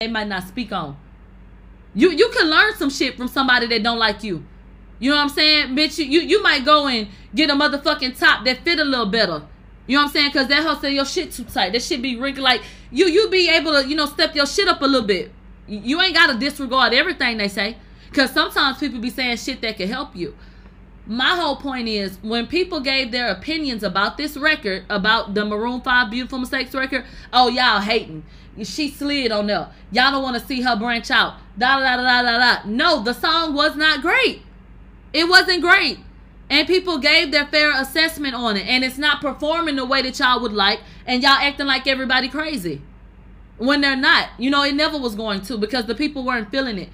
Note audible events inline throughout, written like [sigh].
they might not speak on. You you can learn some shit from somebody that don't like you. You know what I'm saying? Bitch, you, you, you might go and get a motherfucking top that fit a little better. You know what I'm saying? Cause that hoe say your shit too tight. That shit be wrinkled. Like you you be able to, you know, step your shit up a little bit. You ain't gotta disregard everything they say. Cause sometimes people be saying shit that can help you my whole point is when people gave their opinions about this record, about the Maroon 5 Beautiful Mistakes record, oh, y'all hating. She slid on there. Y'all don't want to see her branch out. Da da da da da da. No, the song was not great. It wasn't great. And people gave their fair assessment on it. And it's not performing the way that y'all would like. And y'all acting like everybody crazy. When they're not. You know, it never was going to because the people weren't feeling it.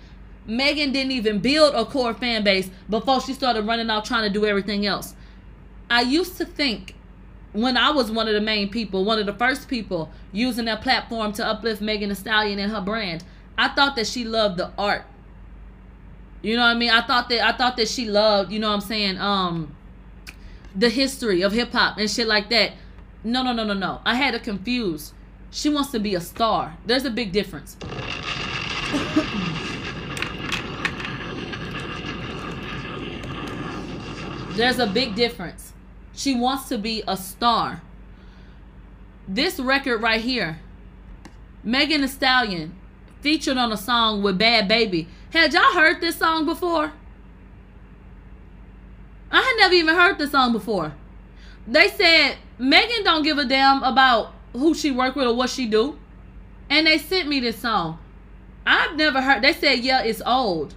Megan didn't even build a core fan base before she started running out trying to do everything else. I used to think when I was one of the main people, one of the first people using that platform to uplift Megan Thee Stallion and her brand, I thought that she loved the art. You know what I mean? I thought that I thought that she loved, you know what I'm saying, um the history of hip hop and shit like that. No, no, no, no, no. I had it confused. She wants to be a star. There's a big difference. [coughs] There's a big difference. She wants to be a star. This record right here, Megan Thee Stallion featured on a song with Bhad Bhabie. Had y'all heard this song before? I had never even heard this song before. They said Megan don't give a damn about who she work with or what she do. And they sent me this song. I've never heard they said yeah, it's old.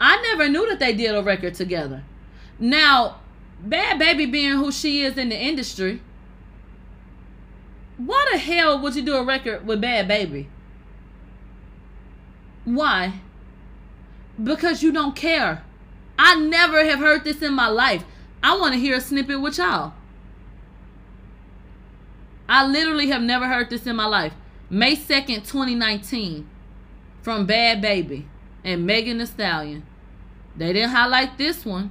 I never knew that they did a record together. Now, Bhad Bhabie being who she is in the industry, why the hell would you do a record with Bhad Bhabie? Why? Because you don't care. I never have heard this in my life. I want to hear a snippet with y'all. I literally have never heard this in my life. May 2nd, 2019, from Bhad Bhabie and Megan Thee Stallion. They didn't highlight this one.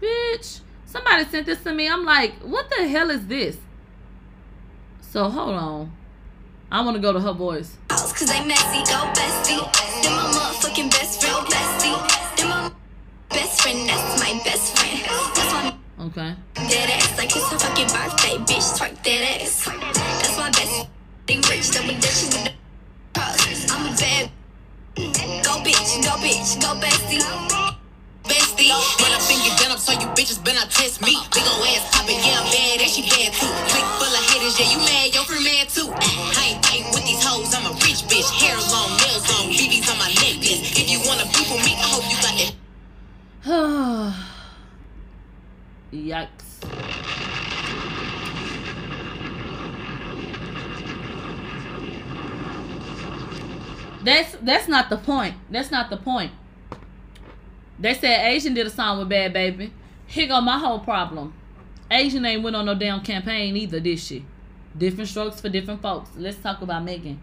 Bitch, somebody sent this to me. I'm like, what the hell is this? So hold on. I want to go to her voice. Cause they messy, go bestie. Then my motherfucking best friend, bestie. Then my best friend, that's my best friend. That's my Okay. Dead ass like it's her fucking birthday, bitch. Twerk that ass. That's my best. They rich, double dutch with the I'm a bad. Go bitch, go bitch, go bestie bestie. Run up get done up, so you bitches better test me. Big ol' ass poppin', yeah, I'm bad, and she bad too. Click full of haters, yeah, you mad, your friend mad too. I ain't with these hoes, I'm a rich bitch. Hair long, nails long, BBs on my necklace. If you wanna with me, I hope you got that. [sighs] Yikes. That's that's not the point. That's not the point. They said Asian did a song with Bhad Bhabie. Here go my whole problem. Asian ain't went on no damn campaign either, did she? Different strokes for different folks. Let's talk about Megan.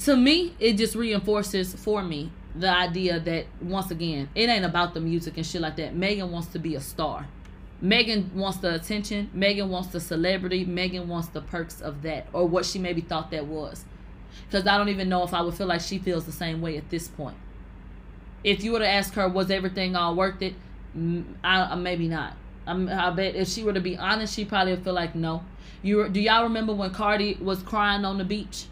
To me, it just reinforces for me the idea that once again, it ain't about the music and shit like that. Megan wants to be a star. Megan wants the attention. Megan wants the celebrity. Megan wants the perks of that or what she maybe thought that was. Because I don't even know if I would feel like she feels the same way at this point if you were to ask her, was everything all worth it? I, maybe not. I'm, I bet if she were to be honest, she probably would feel like no. You do y'all remember when Cardi was crying on the beach,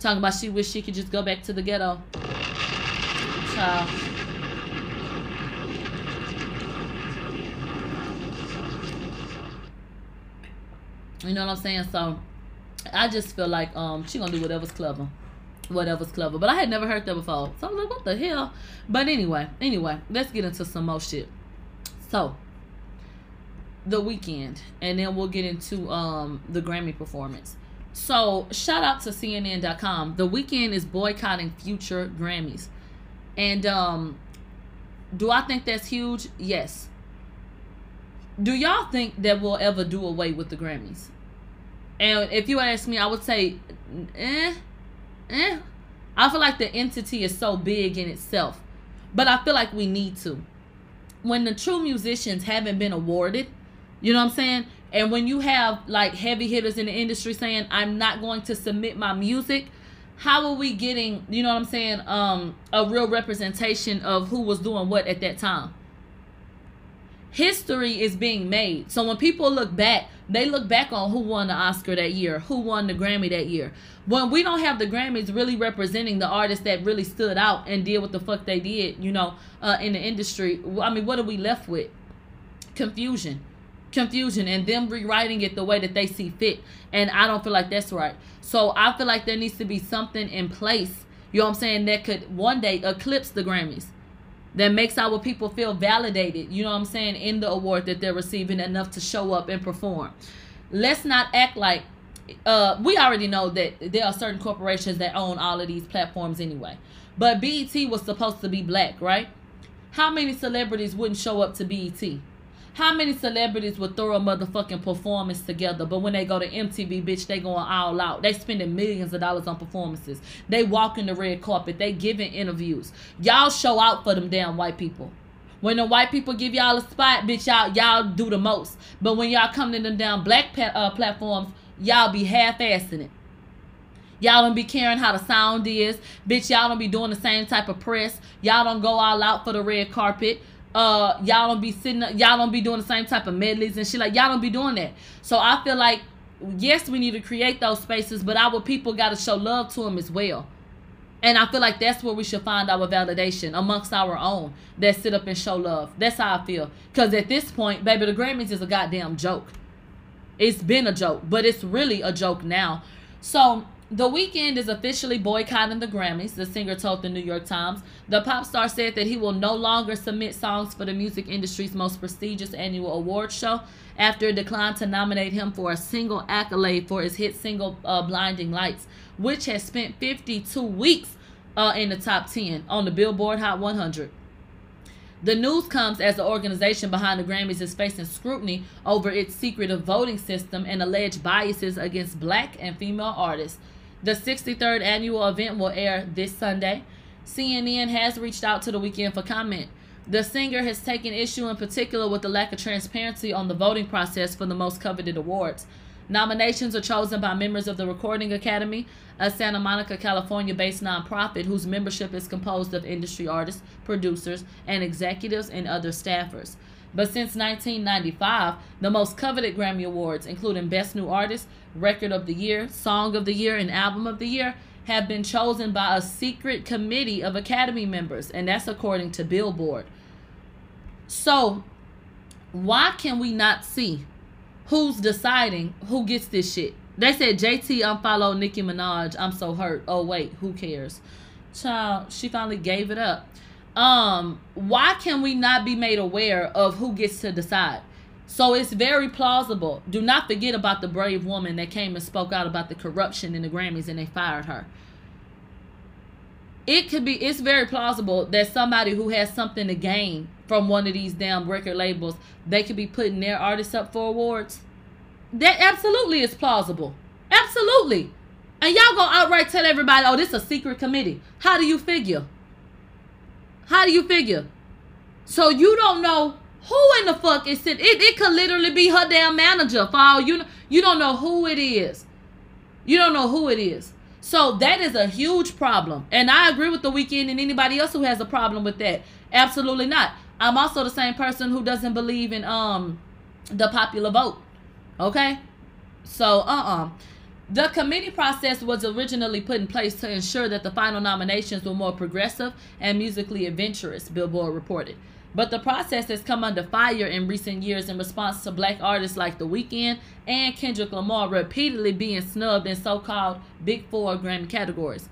talking about she wish she could just go back to the ghetto? Child. You know what I'm saying? So I just feel like um she gonna do whatever's clever whatever's clever. But I had never heard that before. So I was like, what the hell? But anyway, anyway, let's get into some more shit. So the Weeknd, and then we'll get into um the Grammy performance. So shout out to CNN.com. The Weeknd is boycotting future Grammys. And um do I think that's huge? Yes. Do y'all think that we'll ever do away with the Grammys? And if you ask me, I would say, eh, eh. I feel like the entity is so big in itself. But I feel like we need to. When the true musicians haven't been awarded, you know what I'm saying? And when you have like heavy hitters in the industry saying, I'm not going to submit my music, how are we getting, you know what I'm saying, um, a real representation of who was doing what at that time? History is being made. So when people look back, they look back on who won the Oscar that year, who won the Grammy that year. When we don't have the Grammys really representing the artists that really stood out and did what the fuck they did, you know, uh, in the industry, I mean, what are we left with? Confusion confusion and them rewriting it the way that they see fit. And I don't feel like that's right. So I feel like there needs to be something in place, you know what I'm saying, that could one day eclipse the Grammys. That makes our people feel validated, you know what I'm saying, in the award that they're receiving enough to show up and perform. Let's not act like uh, we already know that there are certain corporations that own all of these platforms anyway. But BET was supposed to be black, right? How many celebrities wouldn't show up to BET? How many celebrities would throw a motherfucking performance together, but when they go to MTV, bitch, they going all out. They spending millions of dollars on performances. They walking the red carpet. They giving interviews. Y'all show out for them damn white people. When the white people give y'all a spot, bitch, y'all y'all do the most. But when y'all come to them down black uh, platforms, y'all be half-assing it. Y'all don't be caring how the sound is. Bitch, y'all don't be doing the same type of press. Y'all don't go all out for the red carpet uh y'all don't be sitting up y'all don't be doing the same type of medleys and shit like y'all don't be doing that. So i feel like yes we need to create those spaces but our people got to show love to them as well. And i feel like that's where we should find our validation amongst our own that sit up and show love. That's how i feel. Because at this point baby the grammys is a goddamn joke. It's been a joke but it's really a joke now. So the Weeknd is officially boycotting the Grammys, the singer told the New York Times. The pop star said that he will no longer submit songs for the music industry's most prestigious annual award show after it declined to nominate him for a single accolade for his hit single uh, Blinding Lights, which has spent 52 weeks uh, in the top 10 on the Billboard Hot 100. The news comes as the organization behind the Grammys is facing scrutiny over its secretive voting system and alleged biases against black and female artists. The 63rd annual event will air this Sunday. CNN has reached out to the Weeknd for comment. The singer has taken issue in particular with the lack of transparency on the voting process for the most coveted awards. Nominations are chosen by members of the Recording Academy, a Santa Monica, California based nonprofit whose membership is composed of industry artists, producers, and executives and other staffers. But since 1995, the most coveted Grammy Awards, including Best New Artist, Record of the Year, Song of the Year, and Album of the Year, have been chosen by a secret committee of Academy members, and that's according to Billboard. So, why can we not see who's deciding who gets this shit? They said JT unfollowed Nicki Minaj. I'm so hurt. Oh wait, who cares? Child, she finally gave it up um why can we not be made aware of who gets to decide? So it's very plausible. Do not forget about the brave woman that came and spoke out about the corruption in the grammys and they fired her. It could be it's very plausible that somebody who has something to gain from one of these damn record labels they could be putting their artists up for awards. That absolutely is plausible. Absolutely. And y'all gonna outright tell everybody oh this is a secret committee. How do you figure how do you figure? So you don't know who in the fuck is it? It, it could literally be her damn manager for all you know. You don't know who it is. You don't know who it is. So that is a huge problem. And I agree with the Weeknd and anybody else who has a problem with that. Absolutely not. I'm also the same person who doesn't believe in um the popular vote. Okay? So uh-uh. The committee process was originally put in place to ensure that the final nominations were more progressive and musically adventurous, Billboard reported. But the process has come under fire in recent years in response to black artists like The Weeknd and Kendrick Lamar repeatedly being snubbed in so called Big Four Grammy categories.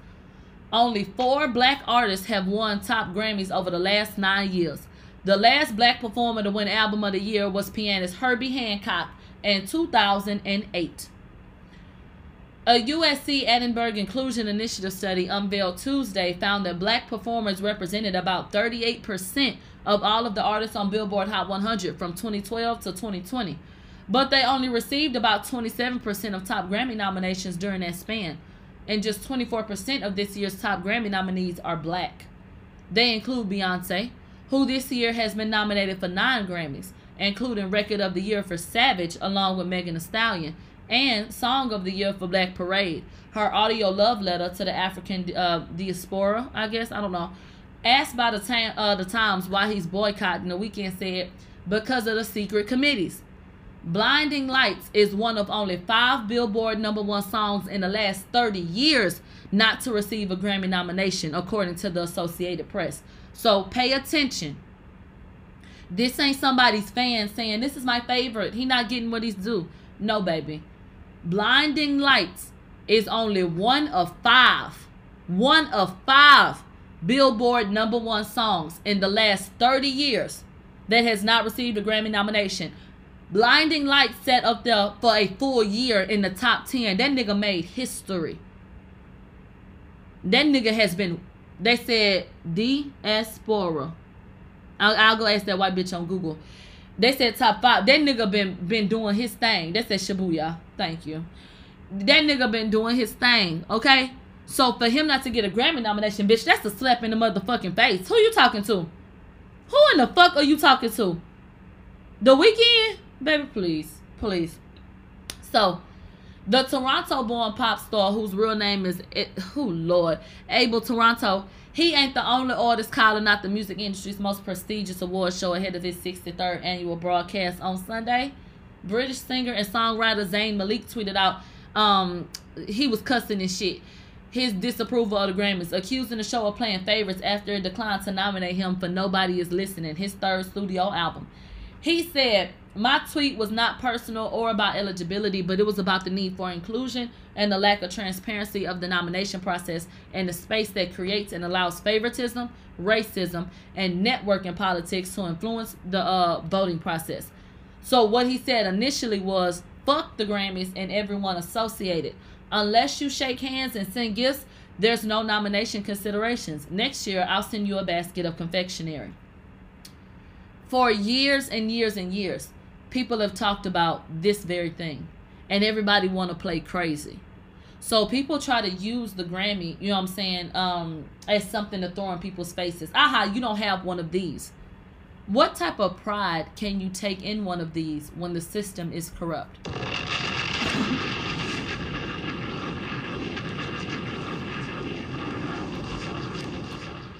Only four black artists have won top Grammys over the last nine years. The last black performer to win Album of the Year was pianist Herbie Hancock in 2008. A USC Annenberg Inclusion Initiative study unveiled Tuesday found that black performers represented about 38% of all of the artists on Billboard Hot 100 from 2012 to 2020. But they only received about 27% of top Grammy nominations during that span. And just 24% of this year's top Grammy nominees are black. They include Beyonce, who this year has been nominated for nine Grammys, including Record of the Year for Savage, along with Megan Thee Stallion, and Song of the Year for Black Parade. Her audio love letter to the African uh, diaspora, I guess, I don't know. Asked by the, uh, the Times why he's boycotting, the Weeknd said, because of the secret committees. Blinding Lights is one of only five Billboard number one songs in the last 30 years not to receive a Grammy nomination, according to the Associated Press. So pay attention. This ain't somebody's fan saying, This is my favorite. He not getting what he's due. No, baby. Blinding Lights is only one of five, one of five Billboard number one songs in the last 30 years that has not received a Grammy nomination. Blinding Lights set up there for a full year in the top 10. That nigga made history. That nigga has been, they said, diaspora. I'll, I'll go ask that white bitch on Google. They said top five. That nigga been been doing his thing. That said Shibuya. Thank you. That nigga been doing his thing. Okay. So for him not to get a Grammy nomination, bitch, that's a slap in the motherfucking face. Who you talking to? Who in the fuck are you talking to? The Weeknd? Baby, please. Please. So, the Toronto-born pop star, whose real name is, who oh, Lord, Abel Toronto, he ain't the only artist calling out the music industry's most prestigious award show ahead of his 63rd annual broadcast on Sunday. British singer and songwriter Zayn Malik tweeted out um, he was cussing and shit his disapproval of the Grammys, accusing the show of playing favorites after it declined to nominate him for Nobody Is Listening, his third studio album. He said, My tweet was not personal or about eligibility, but it was about the need for inclusion and the lack of transparency of the nomination process and the space that creates and allows favoritism, racism, and networking politics to influence the uh, voting process. So, what he said initially was, Fuck the Grammys and everyone associated. Unless you shake hands and send gifts, there's no nomination considerations. Next year, I'll send you a basket of confectionery. For years and years and years, people have talked about this very thing, and everybody want to play crazy. So people try to use the Grammy, you know what I'm saying, um, as something to throw in people's faces. Aha, you don't have one of these. What type of pride can you take in one of these when the system is corrupt?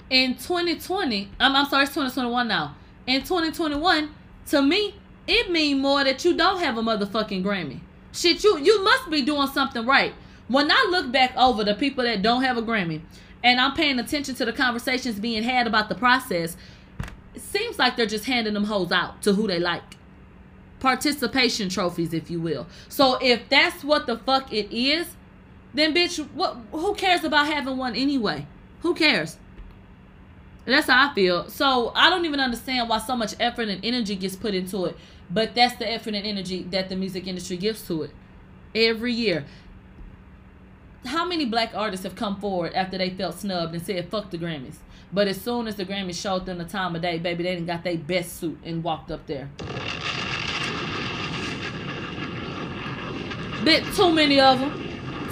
in 2020, I'm, I'm sorry, it's 2021 now. In 2021, to me, it mean more that you don't have a motherfucking Grammy. Shit, you you must be doing something right. When I look back over the people that don't have a Grammy, and I'm paying attention to the conversations being had about the process, it seems like they're just handing them hoes out to who they like. Participation trophies, if you will. So if that's what the fuck it is, then bitch, what? Who cares about having one anyway? Who cares? That's how I feel. So I don't even understand why so much effort and energy gets put into it. But that's the effort and energy that the music industry gives to it every year. How many black artists have come forward after they felt snubbed and said, fuck the Grammys? But as soon as the Grammys showed them the time of day, baby, they didn't got their best suit and walked up there. Bit too many of them.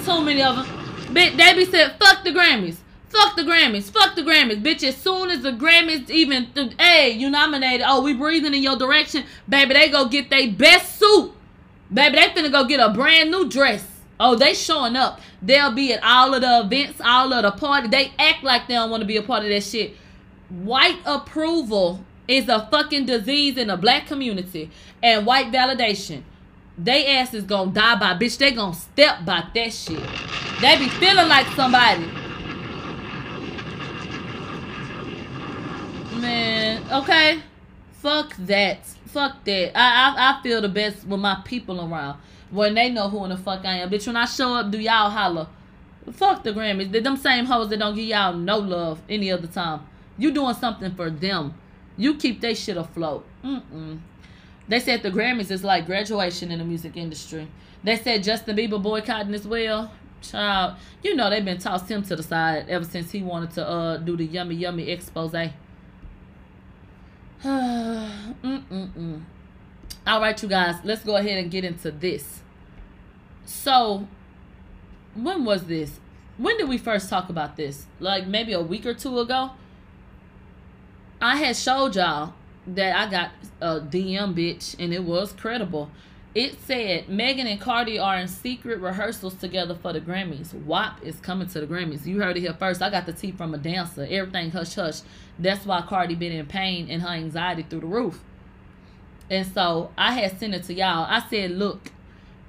Too many of them. Bit they be said, fuck the Grammys. Fuck the Grammys. Fuck the Grammys. Bitch, as soon as the Grammys even, th- hey, you nominated. Oh, we breathing in your direction. Baby, they go get their best suit. Baby, they finna go get a brand new dress. Oh, they showing up. They'll be at all of the events, all of the party. They act like they don't want to be a part of that shit. White approval is a fucking disease in the black community. And white validation. They ass is gonna die by bitch. They gonna step by that shit. They be feeling like somebody. Man, okay. Fuck that. Fuck that. I, I I feel the best with my people around. When they know who in the fuck I am. Bitch, when I show up, do y'all holler. Fuck the Grammys. They're them same hoes that don't give y'all no love any other time. You doing something for them. You keep they shit afloat. Mm-mm. They said the Grammys is like graduation in the music industry. They said Justin Bieber boycotting as well. Child, you know they've been tossed him to the side ever since he wanted to uh do the yummy yummy expose. [sighs] Mm-mm-mm. All right, you guys, let's go ahead and get into this. So, when was this? When did we first talk about this? Like maybe a week or two ago? I had showed y'all that I got a DM bitch, and it was credible. It said Megan and Cardi are in secret rehearsals together for the Grammys. WAP is coming to the Grammys. You heard it here first. I got the tea from a dancer. Everything hush hush. That's why Cardi been in pain and her anxiety through the roof. And so I had sent it to y'all. I said, look,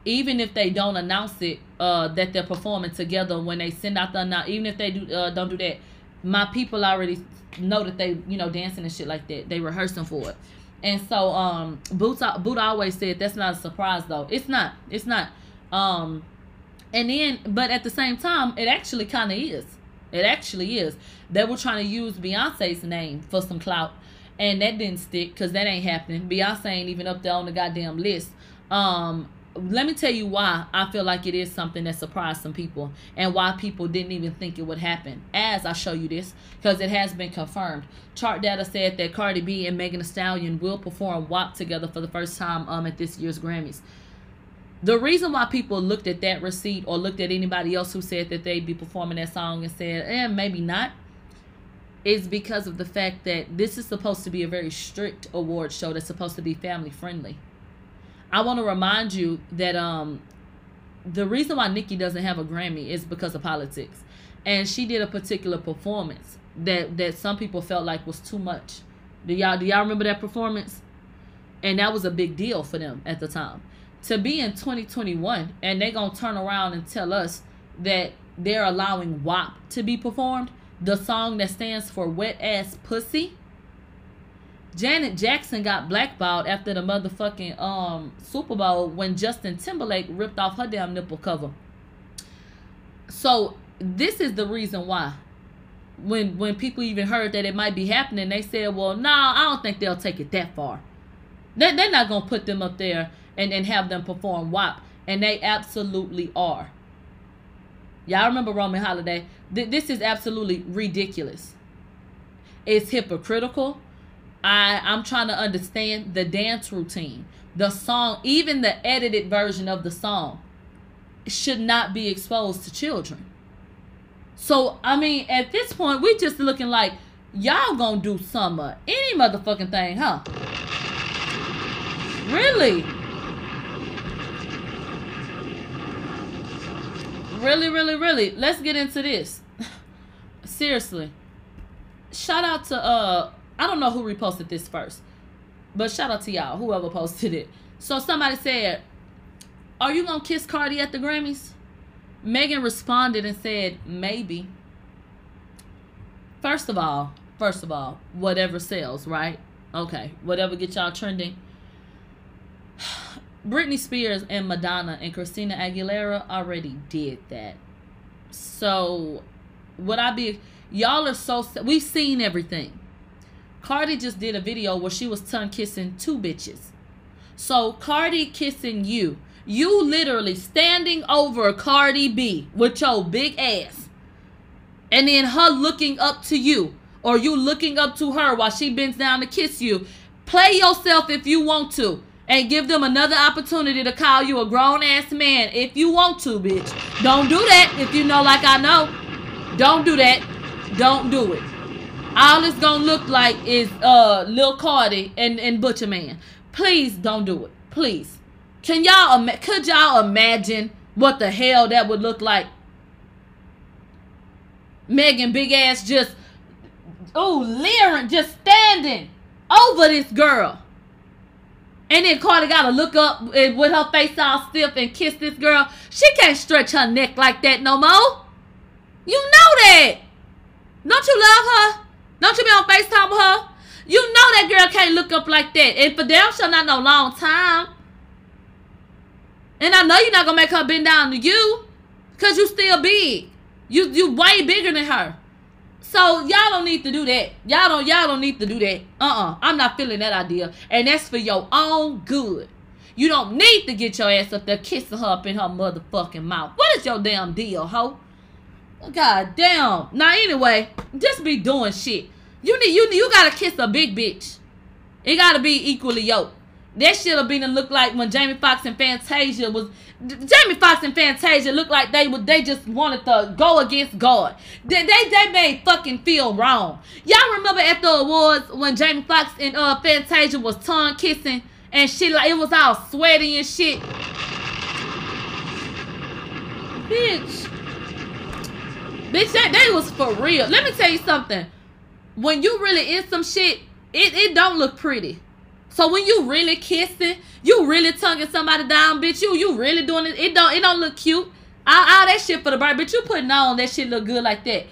even if they don't announce it, uh, that they're performing together when they send out the announce, even if they do uh, don't do that, my people already know that they you know dancing and shit like that. They rehearsing for it. And so um Boots Buddha always said that's not a surprise though. It's not. It's not. Um and then but at the same time it actually kind of is. It actually is. They were trying to use Beyonce's name for some clout and that didn't stick cuz that ain't happening. Beyonce ain't even up there on the goddamn list. Um let me tell you why I feel like it is something that surprised some people and why people didn't even think it would happen. As I show you this, because it has been confirmed. Chart data said that Cardi B and Megan Thee Stallion will perform WAP together for the first time um at this year's Grammys. The reason why people looked at that receipt or looked at anybody else who said that they'd be performing that song and said, eh, maybe not, is because of the fact that this is supposed to be a very strict award show that's supposed to be family friendly. I want to remind you that um the reason why Nicki doesn't have a Grammy is because of politics. And she did a particular performance that that some people felt like was too much. Do y'all do y'all remember that performance? And that was a big deal for them at the time. To be in 2021 and they're going to turn around and tell us that they're allowing WAP to be performed, the song that stands for wet ass pussy Janet Jackson got blackballed after the motherfucking um Super Bowl when Justin Timberlake ripped off her damn nipple cover. So this is the reason why. When when people even heard that it might be happening, they said, "Well, no, nah, I don't think they'll take it that far. They they're not gonna put them up there and and have them perform WAP, and they absolutely are. Y'all remember Roman Holiday? Th- this is absolutely ridiculous. It's hypocritical I I'm trying to understand the dance routine, the song, even the edited version of the song should not be exposed to children. So I mean, at this point, we just looking like y'all gonna do some uh, any motherfucking thing, huh? Really? Really, really, really. Let's get into this. [laughs] Seriously. Shout out to uh I don't know who reposted this first, but shout out to y'all, whoever posted it. So somebody said, Are you gonna kiss Cardi at the Grammys? Megan responded and said, Maybe. First of all, first of all, whatever sells, right? Okay, whatever get y'all trending. Britney Spears and Madonna and Christina Aguilera already did that. So, would I be? Y'all are so. We've seen everything. Cardi just did a video where she was tongue kissing two bitches. So Cardi kissing you. You literally standing over Cardi B with your big ass. And then her looking up to you. Or you looking up to her while she bends down to kiss you. Play yourself if you want to. And give them another opportunity to call you a grown ass man if you want to, bitch. Don't do that if you know like I know. Don't do that. Don't do it all it's gonna look like is uh Lil Cardi and and Butcher Man. Please don't do it. Please. Can y'all could y'all imagine what the hell that would look like? Megan big ass just oh leering, just standing over this girl. And then Cardi gotta look up with her face all stiff and kiss this girl. She can't stretch her neck like that no more. You know that. Don't you love her? Don't you be on FaceTime with her? You know that girl can't look up like that. And for damn sure not no long time. And I know you're not gonna make her bend down to you. Cause you still big. You you way bigger than her. So y'all don't need to do that. Y'all don't y'all don't need to do that. Uh-uh. I'm not feeling that idea. And that's for your own good. You don't need to get your ass up there kissing her up in her motherfucking mouth. What is your damn deal, hoe? God damn. Now anyway, just be doing shit. You need you you gotta kiss a big bitch. It gotta be equally yoked. That shit will be to look like when Jamie Foxx and Fantasia was Jamie Foxx and Fantasia looked like they would they just wanted to go against God. They they, they made fucking feel wrong. Y'all remember at the awards when Jamie Foxx and uh Fantasia was tongue kissing and shit like it was all sweaty and shit. Bitch. Bitch, that they was for real. Let me tell you something. When you really in some shit, it, it don't look pretty. So when you really kissing, you really tonguing somebody down, bitch. You you really doing it. It don't it don't look cute. All, all that shit for the bird, but you putting on that shit look good like that.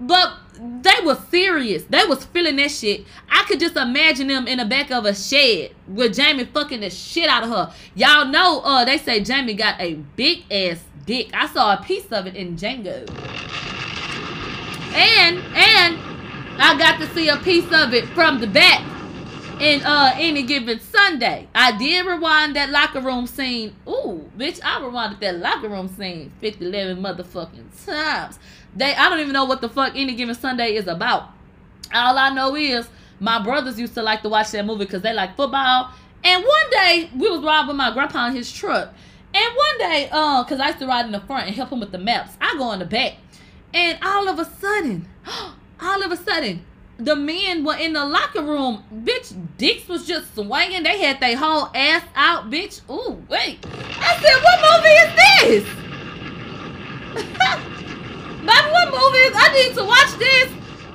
But they was serious. They was feeling that shit. I could just imagine them in the back of a shed with Jamie fucking the shit out of her. Y'all know, uh, they say Jamie got a big ass dick. I saw a piece of it in Django. And and I got to see a piece of it from the back in uh any given Sunday. I did rewind that locker room scene. Ooh, bitch, I rewinded that locker room scene 50, 11 motherfucking times. They I don't even know what the fuck any given Sunday is about. All I know is my brothers used to like to watch that movie because they like football. And one day we was riding with my grandpa in his truck. And one day, uh, cause I used to ride in the front and help him with the maps. I go in the back. And all of a sudden, [gasps] all of a sudden, the men were in the locker room. Bitch, dicks was just swinging. They had their whole ass out, bitch. Ooh, wait. I said, what movie is this? [laughs] Baby, what movie is I need to watch this.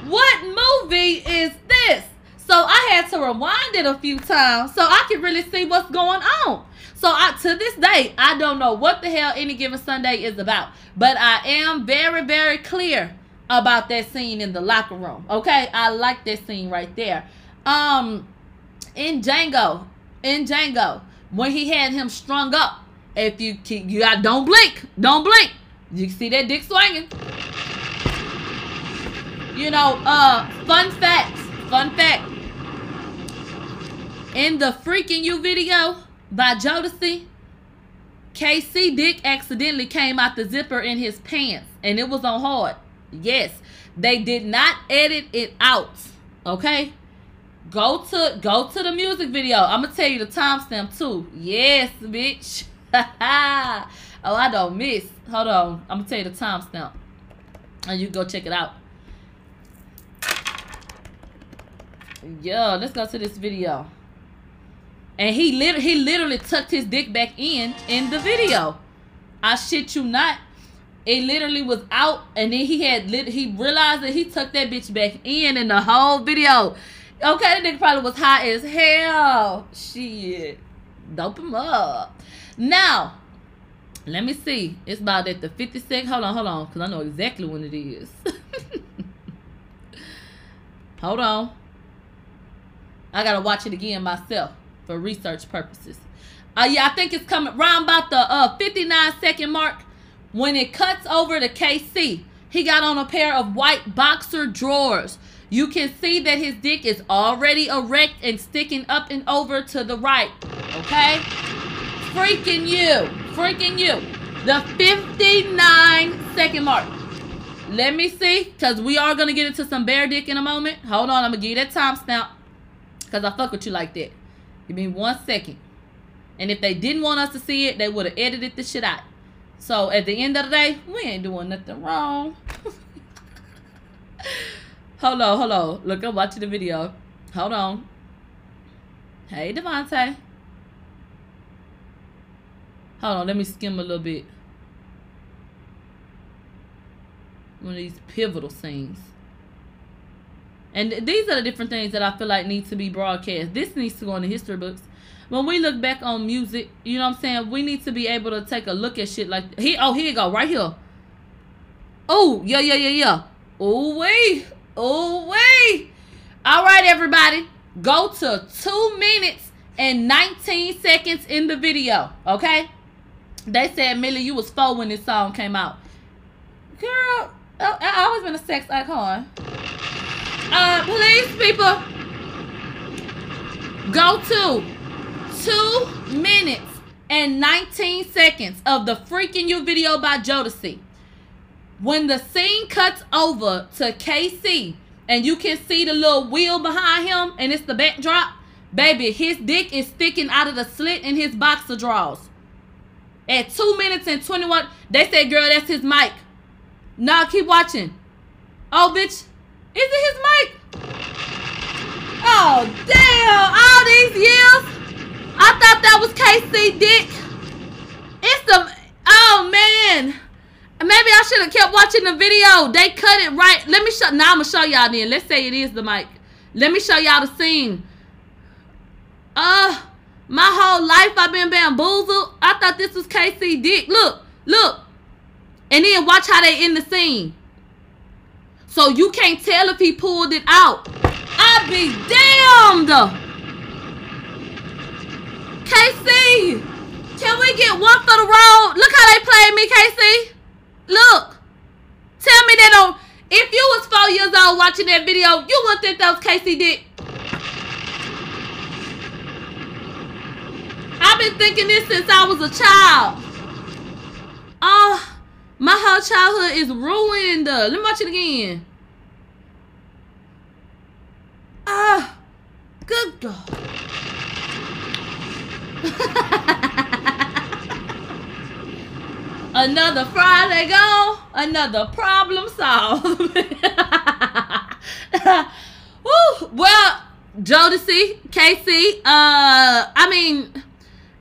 What movie is this? So I had to rewind it a few times so I could really see what's going on. So I, to this day, I don't know what the hell any given Sunday is about. But I am very, very clear about that scene in the locker room. Okay, I like that scene right there. Um, in Django, in Django, when he had him strung up, if you keep, you got don't blink, don't blink. You see that dick swinging. You know, uh, fun fact, fun fact. In the freaking you video by Jodeci, KC Dick accidentally came out the zipper in his pants and it was on hard. Yes, they did not edit it out. Okay? Go to go to the music video. I'm gonna tell you the timestamp too. Yes, bitch. [laughs] oh, I don't miss. Hold on. I'm gonna tell you the timestamp. And you go check it out. Yo, let's go to this video. And he lit he literally tucked his dick back in in the video. I shit you not. It literally was out, and then he had lit. He realized that he tucked that bitch back in in the whole video. Okay, that nigga probably was high as hell. Shit, dope him up. Now, let me see. It's about at the 50 second. Hold on, hold on, because I know exactly when it is. [laughs] hold on. I gotta watch it again myself for research purposes. Uh, yeah, I think it's coming around about the uh 59 second mark when it cuts over to KC. He got on a pair of white boxer drawers. You can see that his dick is already erect and sticking up and over to the right. Okay? Freaking you. Freaking you. The 59 second mark. Let me see, because we are going to get into some bear dick in a moment. Hold on, I'm going to give you that timestamp. Because I fuck with you like that. Give me one second. And if they didn't want us to see it, they would have edited the shit out. So at the end of the day, we ain't doing nothing wrong. [laughs] hold on, hold on. Look, I'm watching the video. Hold on. Hey, Devontae. Hold on, let me skim a little bit. One of these pivotal scenes. And these are the different things that I feel like need to be broadcast. This needs to go in the history books. When we look back on music, you know what I'm saying? We need to be able to take a look at shit like he oh here you go, right here. Oh, yeah, yeah, yeah, yeah. Oh wait. Oh wait. All right, everybody. Go to two minutes and 19 seconds in the video. Okay? They said Millie, you was four when this song came out. Girl, I always been a sex icon. Uh, please, people, go to two minutes and 19 seconds of the freaking you video by Jodeci. When the scene cuts over to KC and you can see the little wheel behind him and it's the backdrop, Baby, his dick is sticking out of the slit in his boxer drawers. At 2 minutes and 21, they said, girl, that's his mic. Nah, keep watching. Oh, bitch, is it his mic? Oh, damn, all these years. I thought that was KC Dick. It's the, oh, man. Maybe I should have kept watching the video. They cut it right. Let me show, now I'm to show y'all then. Let's say it is the mic. Let me show y'all the scene. Uh, my whole life I've been bamboozled. I thought this was KC Dick. Look, look. And then watch how they in the scene. So you can't tell if he pulled it out. I'd be damned. KC, can we get one for the road? Look how they played me, KC. Look. Tell me they don't. If you was four years old watching that video, you wouldn't think that was KC Dick. I've been thinking this since I was a child. Oh, my whole childhood is ruined. Let me watch it again. Ah, good God. [laughs] another Friday go, another problem solved. [laughs] Woo, well, Jodeci, KC, uh, I mean,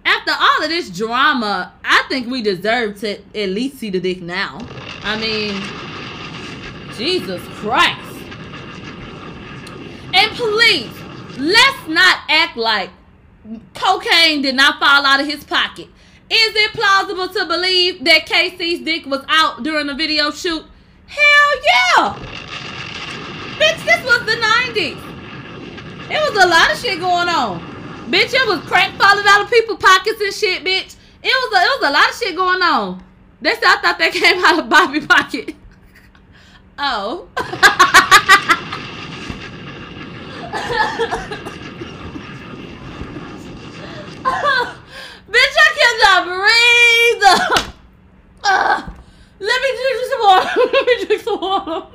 after all of this drama, I think we deserve to at least see the dick now. I mean, Jesus Christ. And please, let's not act like cocaine did not fall out of his pocket. Is it plausible to believe that KC's dick was out during the video shoot? Hell yeah! Bitch, this was the 90s. It was a lot of shit going on. Bitch, it was crack falling out of people's pockets and shit, bitch. It was a, it was a lot of shit going on. That's I thought that [laughs] came out of Bobby pocket. [laughs] Oh. [laughs] [laughs] Bitch, I cannot breathe. [laughs] Uh, let me drink some water. [laughs] let me drink some water.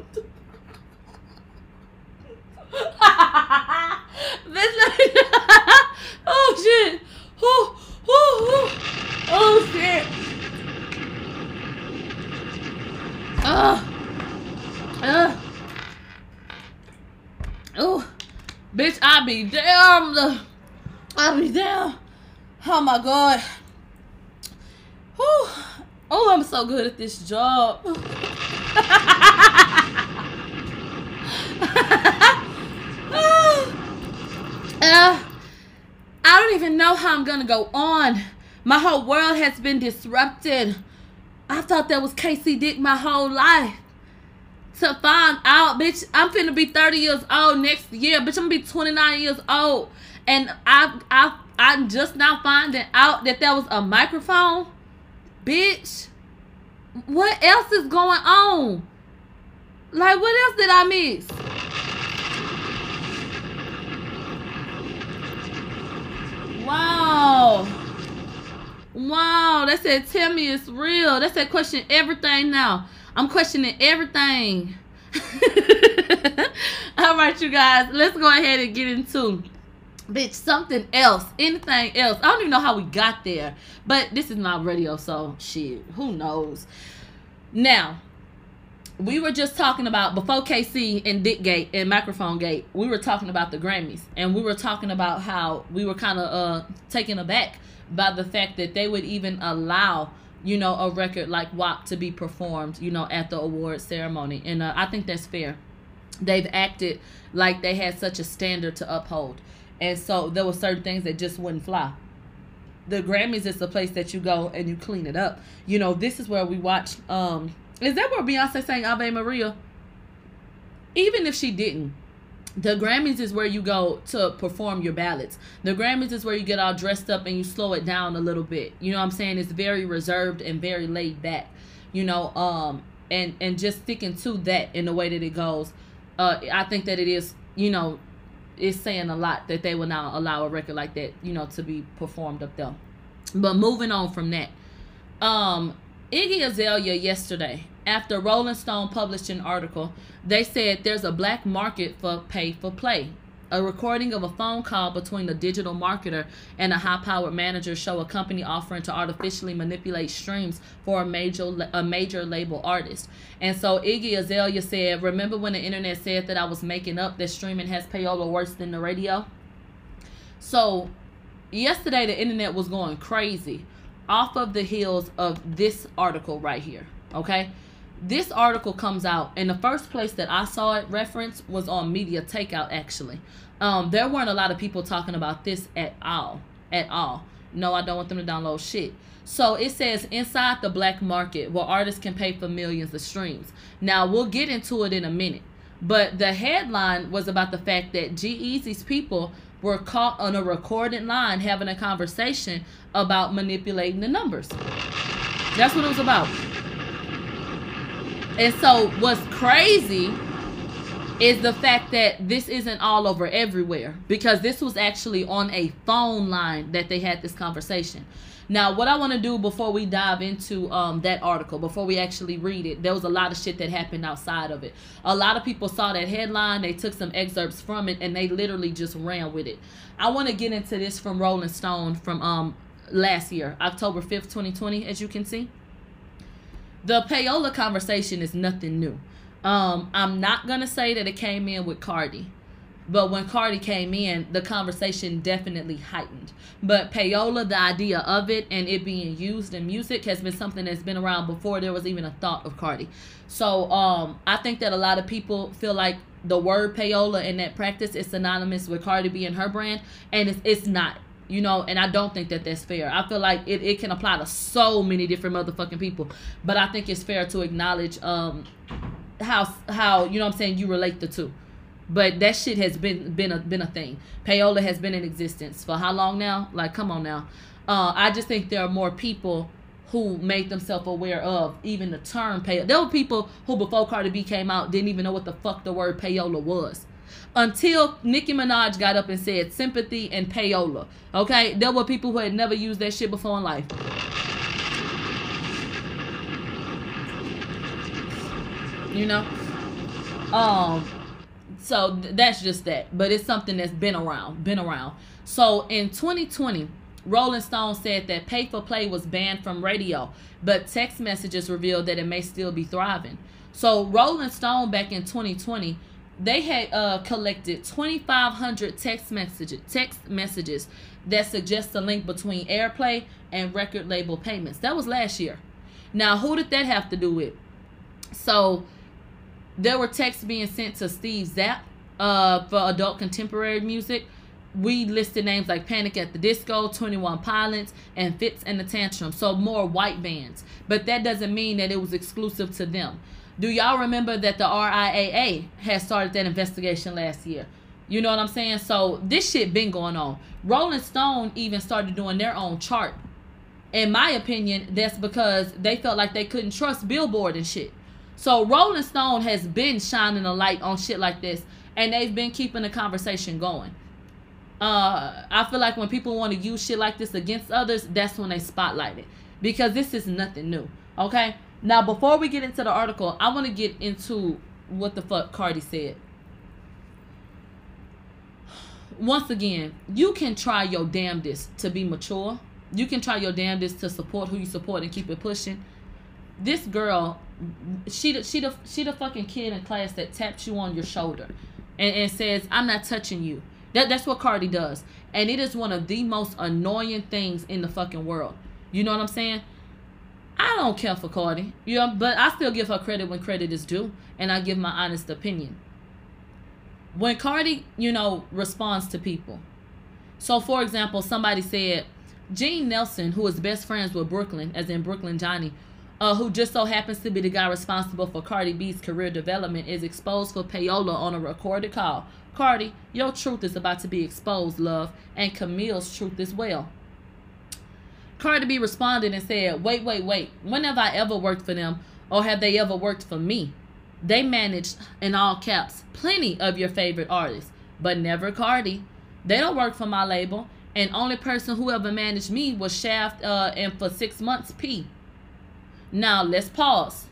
Bitch, let me. oh shit. Oh, oh, oh. oh shit. Uh, uh. Oh, bitch, I be damned. I be damned. Oh my god. Whew. Oh, I'm so good at this job. [laughs] uh, I don't even know how I'm gonna go on. My whole world has been disrupted. I thought that was KC Dick my whole life. To find out, bitch, I'm finna be 30 years old next year. Bitch, I'm gonna be 29 years old. And I I I'm just now finding out that there was a microphone. Bitch, what else is going on? Like, what else did I miss? Wow. Wow, that said, tell me it's real. That said, question everything now. I'm questioning everything. [laughs] All right, you guys, let's go ahead and get into bitch something else. Anything else. I don't even know how we got there. But this is not radio so shit. Who knows? Now we were just talking about before kc and dick gate and microphone gate we were talking about the grammys. And we were talking about how we were kind of uh taken aback by the fact that they would even allow you know a record like WAP to be performed you know at the award ceremony. And uh, i think that's fair. They've acted like they had such a standard to uphold and so there were certain things that just wouldn't fly. The Grammys is the place that you go and you clean it up. You know, this is where we watch. Um, is that where Beyonce sang Ave Maria? Even if she didn't, the Grammys is where you go to perform your ballads. The Grammys is where you get all dressed up and you slow it down a little bit. You know what I'm saying? It's very reserved and very laid back. You know, um, and and just sticking to that in the way that it goes. Uh, I think that it is, you know, is saying a lot that they will now allow a record like that, you know, to be performed up there. But moving on from that, um, Iggy Azalea yesterday, after Rolling Stone published an article, they said there's a black market for pay for play. A recording of a phone call between a digital marketer and a high-powered manager show a company offering to artificially manipulate streams for a major a major label artist. And so Iggy Azalea said, "Remember when the internet said that I was making up that streaming has payola worse than the radio?" So yesterday the internet was going crazy off of the heels of this article right here. Okay this article comes out and the first place that i saw it referenced was on media takeout actually. Um, there weren't a lot of people talking about this at all at all. No i don't want them to download shit. So it says inside the black market where artists can pay for millions of streams. Now we'll get into it in a minute. But the headline was about the fact that G-Eazy's people were caught on a recorded line having a conversation about manipulating the numbers. That's what it was about and so what's crazy is the fact that this isn't all over everywhere because this was actually on a phone line that they had this conversation. Now, what I want to do before we dive into um, that article, before we actually read it, there was a lot of shit that happened outside of it. A lot of people saw that headline, they took some excerpts from it, and they literally just ran with it. I want to get into this from Rolling Stone from um, last year, October 5th, 2020, as you can see the payola conversation is nothing new. Um, I'm not gonna say that it came in with Cardi, but when Cardi came in, the conversation definitely heightened. But payola, the idea of it and it being used in music has been something that's been around before there was even a thought of Cardi. So um, I think that a lot of people feel like the word payola in that practice is synonymous with Cardi B and her brand, and it's, it's not you know and i don't think that that's fair. I feel like it, it can apply to so many different motherfucking people but i think it's fair to acknowledge um how how you know i'm saying you relate the two. But that shit has been been a been a thing. Payola has been in existence for how long now? Like come on now. Uh i just think there are more people who made themselves aware of even the term payola there were people who before cardi b came out didn't even know what the fuck the word payola was until Nicki Minaj got up and said sympathy and payola. Okay, there were people who had never used that shit before in life. You know, um, so th- that's just that. But it's something that's been around, been around. So in 2020. Rolling Stone said that pay for play was banned from radio, but text messages revealed that it may still be thriving. So Rolling Stone back in 2020 they had uh, collected 2,500 text messages, text messages that suggest a link between airplay and record label payments. That was last year. Now, who did that have to do with? So, there were texts being sent to Steve Zapp uh, for adult contemporary music. We listed names like Panic at the Disco, 21 Pilots, and Fitz and the Tantrum. So, more white bands. But that doesn't mean that it was exclusive to them. Do y'all remember that the RIAA had started that investigation last year? You know what I'm saying? So this shit been going on. Rolling Stone even started doing their own chart. In my opinion, that's because they felt like they couldn't trust Billboard and shit. So Rolling Stone has been shining a light on shit like this, and they've been keeping the conversation going. Uh, I feel like when people want to use shit like this against others, that's when they spotlight it because this is nothing new. Okay, now, before we get into the article, I want to get into what the fuck Cardi said. Once again, you can try your damnedest to be mature. You can try your damnedest to support who you support and keep it pushing. This girl, she the she the she the fucking kid in class that taps you on your shoulder and, and says, "I'm not touching you." That that's what Cardi does, and it is one of the most annoying things in the fucking world. You know what I'm saying? I don't care for Cardi, you know, but I still give her credit when credit is due, and I give my honest opinion. When Cardi, you know, responds to people. So, for example, somebody said, Gene Nelson, who is best friends with Brooklyn, as in Brooklyn Johnny, uh, who just so happens to be the guy responsible for Cardi B's career development, is exposed for payola on a recorded call. Cardi, your truth is about to be exposed, love, and Camille's truth as well. Cardi B responded and said, Wait, wait, wait. When have I ever worked for them or have they ever worked for me? They managed, in all caps, plenty of your favorite artists, but never Cardi. They don't work for my label, and only person who ever managed me was Shaft uh, and for six months, P. Now, let's pause.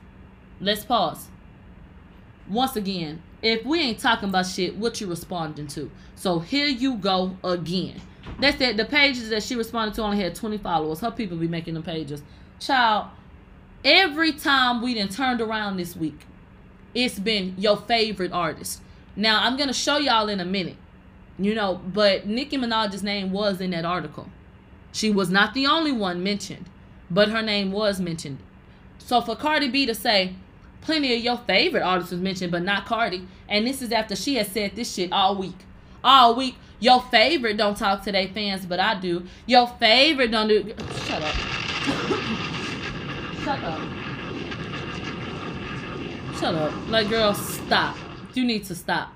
Let's pause. once again, if we ain't talking about shit, what you responding to? So here you go again. That's it. The pages that she responded to only had 20 followers. Her people be making the pages. Child, every time we done turned around this week, it's been your favorite artist. Now I'm gonna show y'all in a minute. You know, but Nicki Minaj's name was in that article. She was not the only one mentioned, but her name was mentioned. So for Cardi B to say, plenty of your favorite artists was mentioned, but not Cardi, and this is after she has said this shit all week. All week. Your favorite don't talk to their fans, but I do. Your favorite don't do. Shut up. Shut up. Shut up. Like, girl, stop. You need to stop.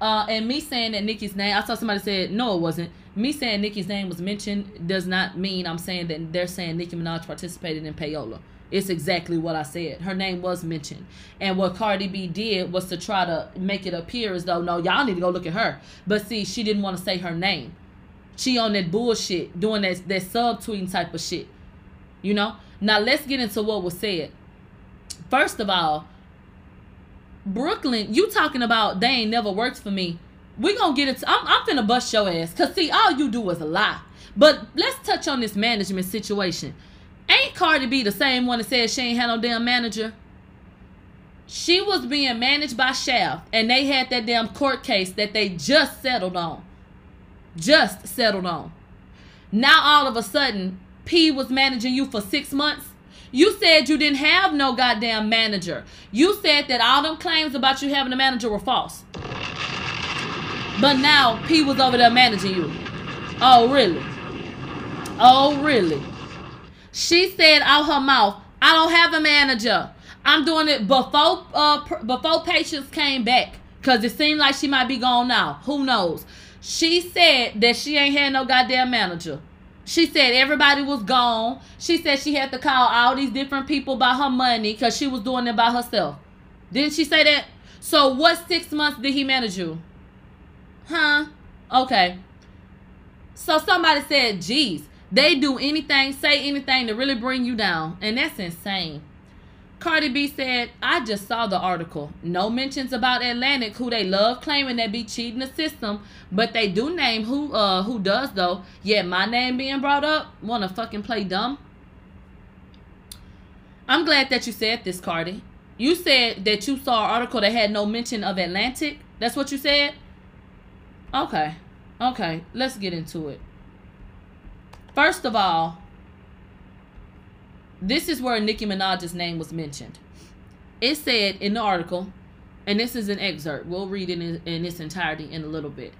Uh, and me saying that Nicki's name, I saw somebody said no, it wasn't. Me saying Nicki's name was mentioned does not mean I'm saying that they're saying Nicki Minaj participated in payola. It's exactly what I said. Her name was mentioned. And what Cardi B did was to try to make it appear as though, no, y'all need to go look at her. But see, she didn't want to say her name. She on that bullshit, doing that, that subtweeting type of shit. You know? Now let's get into what was said. First of all, Brooklyn, you talking about they ain't never worked for me. We gonna get it. I'm, I'm finna bust your ass. Cause see, all you do is a lie. But let's touch on this management situation. Ain't Cardi B the same one that said she ain't had no damn manager? She was being managed by Shaft, and they had that damn court case that they just settled on. Just settled on. Now all of a sudden, P was managing you for six months. You said you didn't have no goddamn manager. You said that all them claims about you having a manager were false. But now P was over there managing you. Oh, really? Oh, really? She said out her mouth, I don't have a manager. I'm doing it before uh before patients came back. Cause it seemed like she might be gone now. Who knows? She said that she ain't had no goddamn manager. She said everybody was gone. She said she had to call all these different people about her money because she was doing it by herself. Didn't she say that? So what six months did he manage you? Huh? Okay. So somebody said, geez, they do anything, say anything to really bring you down. And that's insane. Cardi B said, I just saw the article. No mentions about Atlantic, who they love claiming they be cheating the system, but they do name who uh who does though. Yet my name being brought up, wanna fucking play dumb. I'm glad that you said this, Cardi. You said that you saw an article that had no mention of Atlantic. That's what you said? Okay. Okay, let's get into it. First of all, this is where Nicki Minaj's name was mentioned. It said in the article, and this is an excerpt. We'll read it in, in its entirety in a little bit.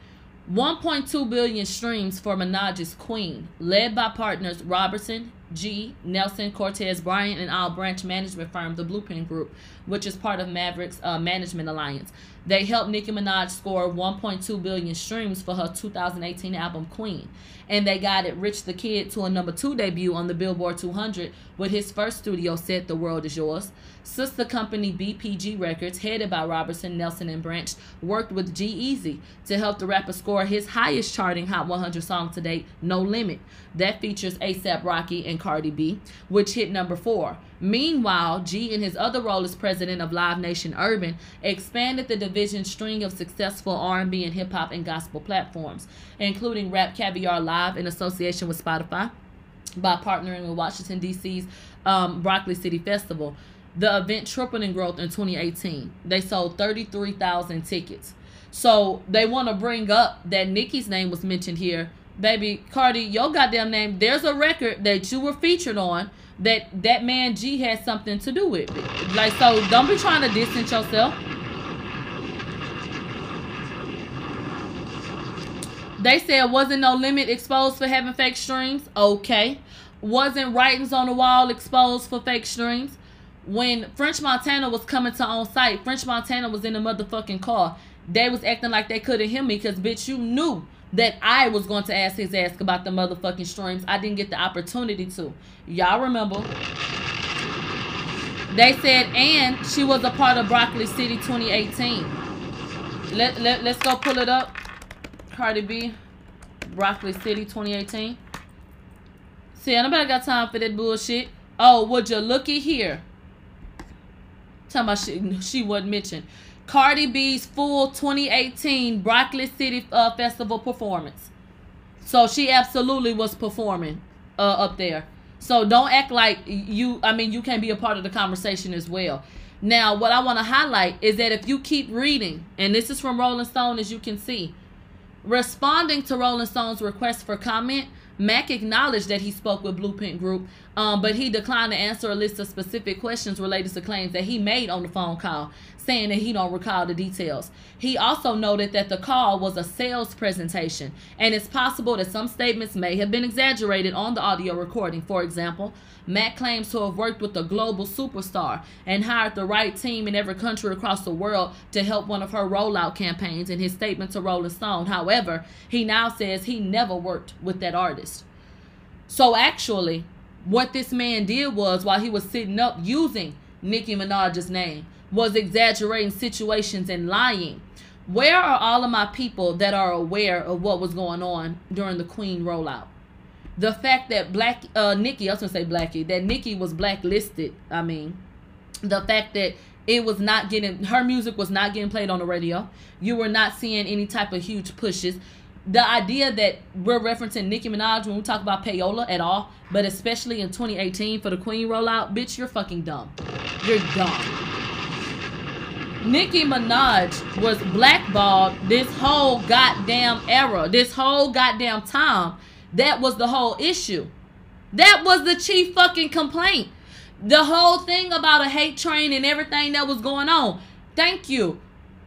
1.2 billion streams for Minaj's Queen, led by partners Robertson, G, Nelson, Cortez, Bryant, and Al Branch management firm, the Blueprint Group, which is part of Maverick's uh, management alliance. They helped Nicki Minaj score 1.2 billion streams for her 2018 album Queen. And they guided Rich the Kid to a number two debut on the Billboard 200 with his first studio set, The World Is Yours. Sister company BPG Records, headed by Robertson, Nelson, and Branch, worked with G-Eazy to help the rapper score his highest charting Hot 100 song to date, No Limit. That features ASAP Rocky and Cardi B, which hit number four. Meanwhile, G, in his other role as president of Live Nation Urban, expanded the division's string of successful R&B and hip hop and gospel platforms, including Rap Caviar Live in association with Spotify, by partnering with Washington D.C.'s um, Broccoli City Festival. The event tripled in growth in 2018. They sold 33,000 tickets. So they want to bring up that Nicki's name was mentioned here. Baby, Cardi, your goddamn name. There's a record that you were featured on that that man G has something to do with it. Like, so don't be trying to distance yourself. They said wasn't no limit exposed for having fake streams. Okay. Wasn't writings on the wall exposed for fake streams. When French Montana was coming to on site, French Montana was in the motherfucking car. They was acting like they couldn't hear me because bitch, you knew that I was going to ask his ass about the motherfucking streams. I didn't get the opportunity to. Y'all remember? They said, and she was a part of Broccoli City 2018. Let, let, let's go pull it up. Cardi B, Broccoli City 2018. See, I nobody got time for that bullshit. Oh, would you looky here? Talking about she, [laughs] she wasn't mentioned. Cardi B's full 2018 Broccoli City uh, Festival performance. So she absolutely was performing uh, up there. So don't act like you. I mean, you can't be a part of the conversation as well. Now, what I want to highlight is that if you keep reading, and this is from Rolling Stone, as you can see, responding to Rolling Stone's request for comment, Mac acknowledged that he spoke with Blueprint Group, um, but he declined to answer a list of specific questions related to claims that he made on the phone call, saying that he don't recall the details. He also noted that the call was a sales presentation, and it's possible that some statements may have been exaggerated on the audio recording. For example, Matt claims to have worked with a global superstar and hired the right team in every country across the world to help one of her rollout campaigns in his statement to Rolling Stone. However, he now says he never worked with that artist. So actually, what this man did was while he was sitting up using Nicki Minaj's name was exaggerating situations and lying. Where are all of my people that are aware of what was going on during the Queen rollout? the fact that Black uh Nicki, I was gonna say Blackie, that Nicki was blacklisted. I mean, the fact that it was not getting her music was not getting played on the radio. You were not seeing any type of huge pushes. The idea that we're referencing Nicki Minaj when we talk about payola at all, but especially in 2018 for the Queen rollout, bitch, you're fucking dumb. You're dumb. Nicki Minaj was blackballed this whole goddamn era, this whole goddamn time that was the whole issue. That was the chief fucking complaint. The whole thing about a hate train and everything that was going on. Thank you.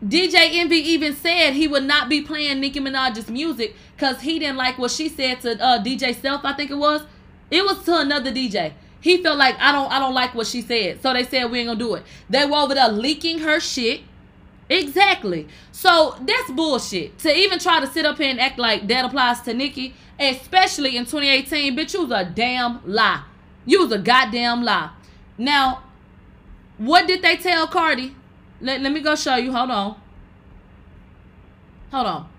DJ Envy even said he would not be playing Nicki Minaj's music because he didn't like what she said to uh, DJ Self, I think it was. It was to another DJ. He felt like I don't I don't like what she said. So they said we ain't gonna do it. They were over there leaking her shit. Exactly. So that's bullshit. To even try to sit up here and act like that applies to Nicki especially in 2018, bitch, you was a damn lie. You was a goddamn lie. Now, what did they tell Cardi? Let, let me go show you. Hold on. Hold on.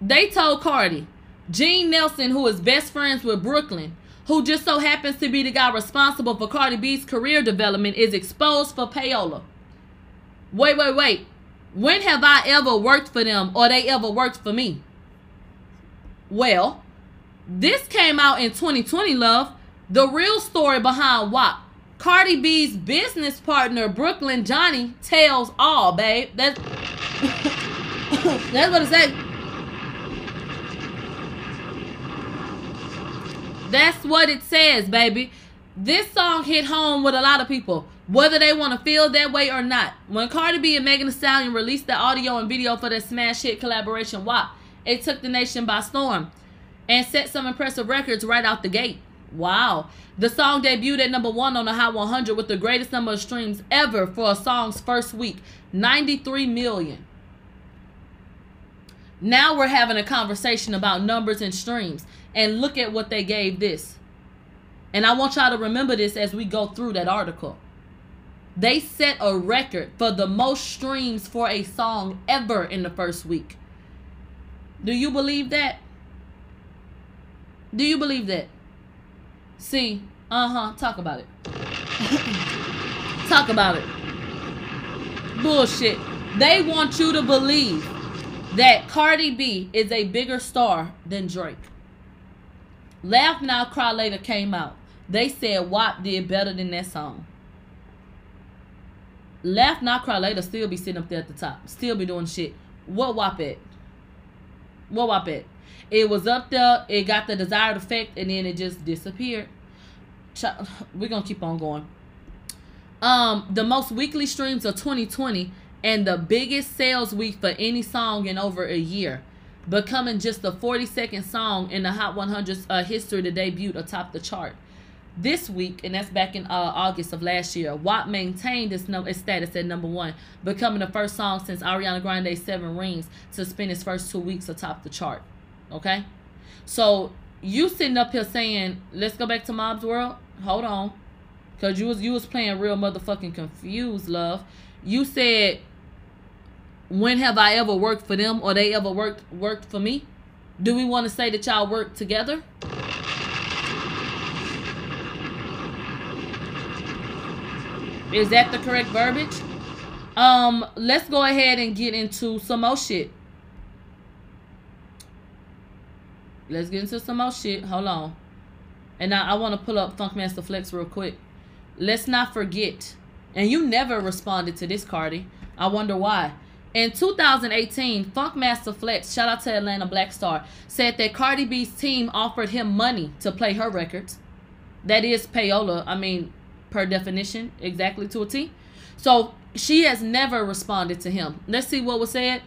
They told Cardi, Gene Nelson, who is best friends with Brooklyn, who just so happens to be the guy responsible for Cardi B's career development, is exposed for payola. Wait, wait, wait. When have I ever worked for them or they ever worked for me? Well, this came out in 2020, love. The real story behind WAP. Cardi B's business partner, Brooklyn Johnny, tells all, babe. That's, [coughs] that's what it says. That's what it says, baby. This song hit home with a lot of people, whether they want to feel that way or not. When Cardi B and Megan Thee Stallion released the audio and video for their smash hit collaboration WAP, it took the nation by storm and set some impressive records right out the gate. Wow. The song debuted at number one on the Hot 100 with the greatest number of streams ever for a song's first week 93 million. Now we're having a conversation about numbers and streams. And look at what they gave this. And I want y'all to remember this as we go through that article. They set a record for the most streams for a song ever in the first week. Do you believe that? Do you believe that? See, uh huh. Talk about it. [laughs] Talk about it. Bullshit. They want you to believe that Cardi B is a bigger star than Drake. Laugh Now, Cry Later came out. They said WAP did better than that song. Laugh Now, Cry Later still be sitting up there at the top. Still be doing shit. What WAP at? What WAP at? It was up there, it got the desired effect, and then it just disappeared. We're gonna keep on going. Um, the most weekly streams of 2020 and the biggest sales week for any song in over a year, becoming just the 42nd song in the Hot 100's uh, history to debut atop the chart. This week, and that's back in uh, August of last year, WAP maintained its, no, its status at number one, becoming the first song since Ariana Grande's Seven Rings to spend its first two weeks atop the chart. Okay? So you sitting up here saying, let's go back to Mob's World? Hold on. Cause you was you was playing real motherfucking confused, love. You said, when have I ever worked for them or they ever worked worked for me? Do we want to say that y'all work together? Is that the correct verbiage? Um, let's go ahead and get into some more shit. Let's get into some more shit. Hold on. And now I want to pull up Funkmaster Flex real quick. Let's not forget. And you never responded to this, Cardi. I wonder why. In 2018, Funkmaster Flex, shout out to Atlanta Black Star, said that Cardi B's team offered him money to play her records. That is payola. I mean, per definition, exactly to a T. So she has never responded to him. Let's see what was said.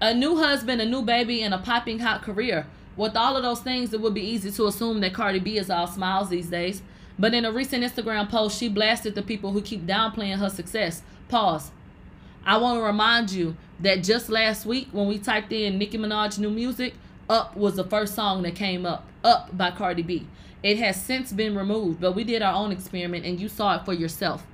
A new husband, a new baby, and a popping hot career. With all of those things, it would be easy to assume that Cardi B is all smiles these days. But in a recent Instagram post, she blasted the people who keep downplaying her success. Pause. I want to remind you that just last week, when we typed in Nicki Minaj new music, Up was the first song that came up. Up by Cardi B. It has since been removed, but we did our own experiment and you saw it for yourself.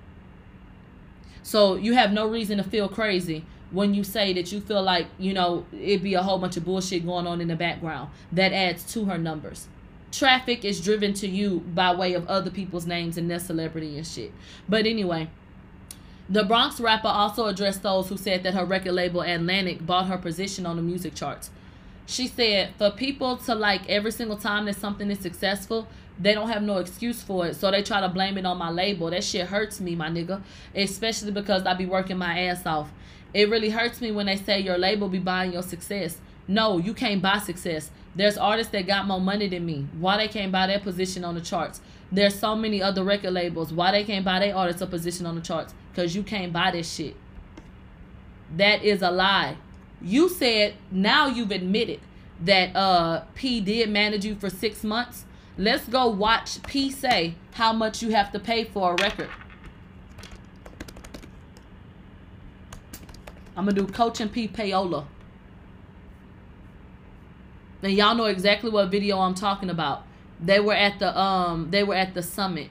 So you have no reason to feel crazy when you say that you feel like, you know, it'd be a whole bunch of bullshit going on in the background. That adds to her numbers. Traffic is driven to you by way of other people's names and their celebrity and shit. But anyway, the Bronx rapper also addressed those who said that her record label Atlantic bought her position on the music charts. She said, for people to like every single time that something is successful, they don't have no excuse for it. So they try to blame it on my label. That shit hurts me, my nigga. Especially because I be working my ass off. It really hurts me when they say your label be buying your success. No, you can't buy success. There's artists that got more money than me. Why they can't buy their position on the charts? There's so many other record labels. Why they can't buy their artists a position on the charts? Because you can't buy this shit. That is a lie. You said now you've admitted that uh P did manage you for six months. Let's go watch P say how much you have to pay for a record. I'm gonna do Coach and P Payola. And y'all know exactly what video I'm talking about. They were at the um they were at the summit.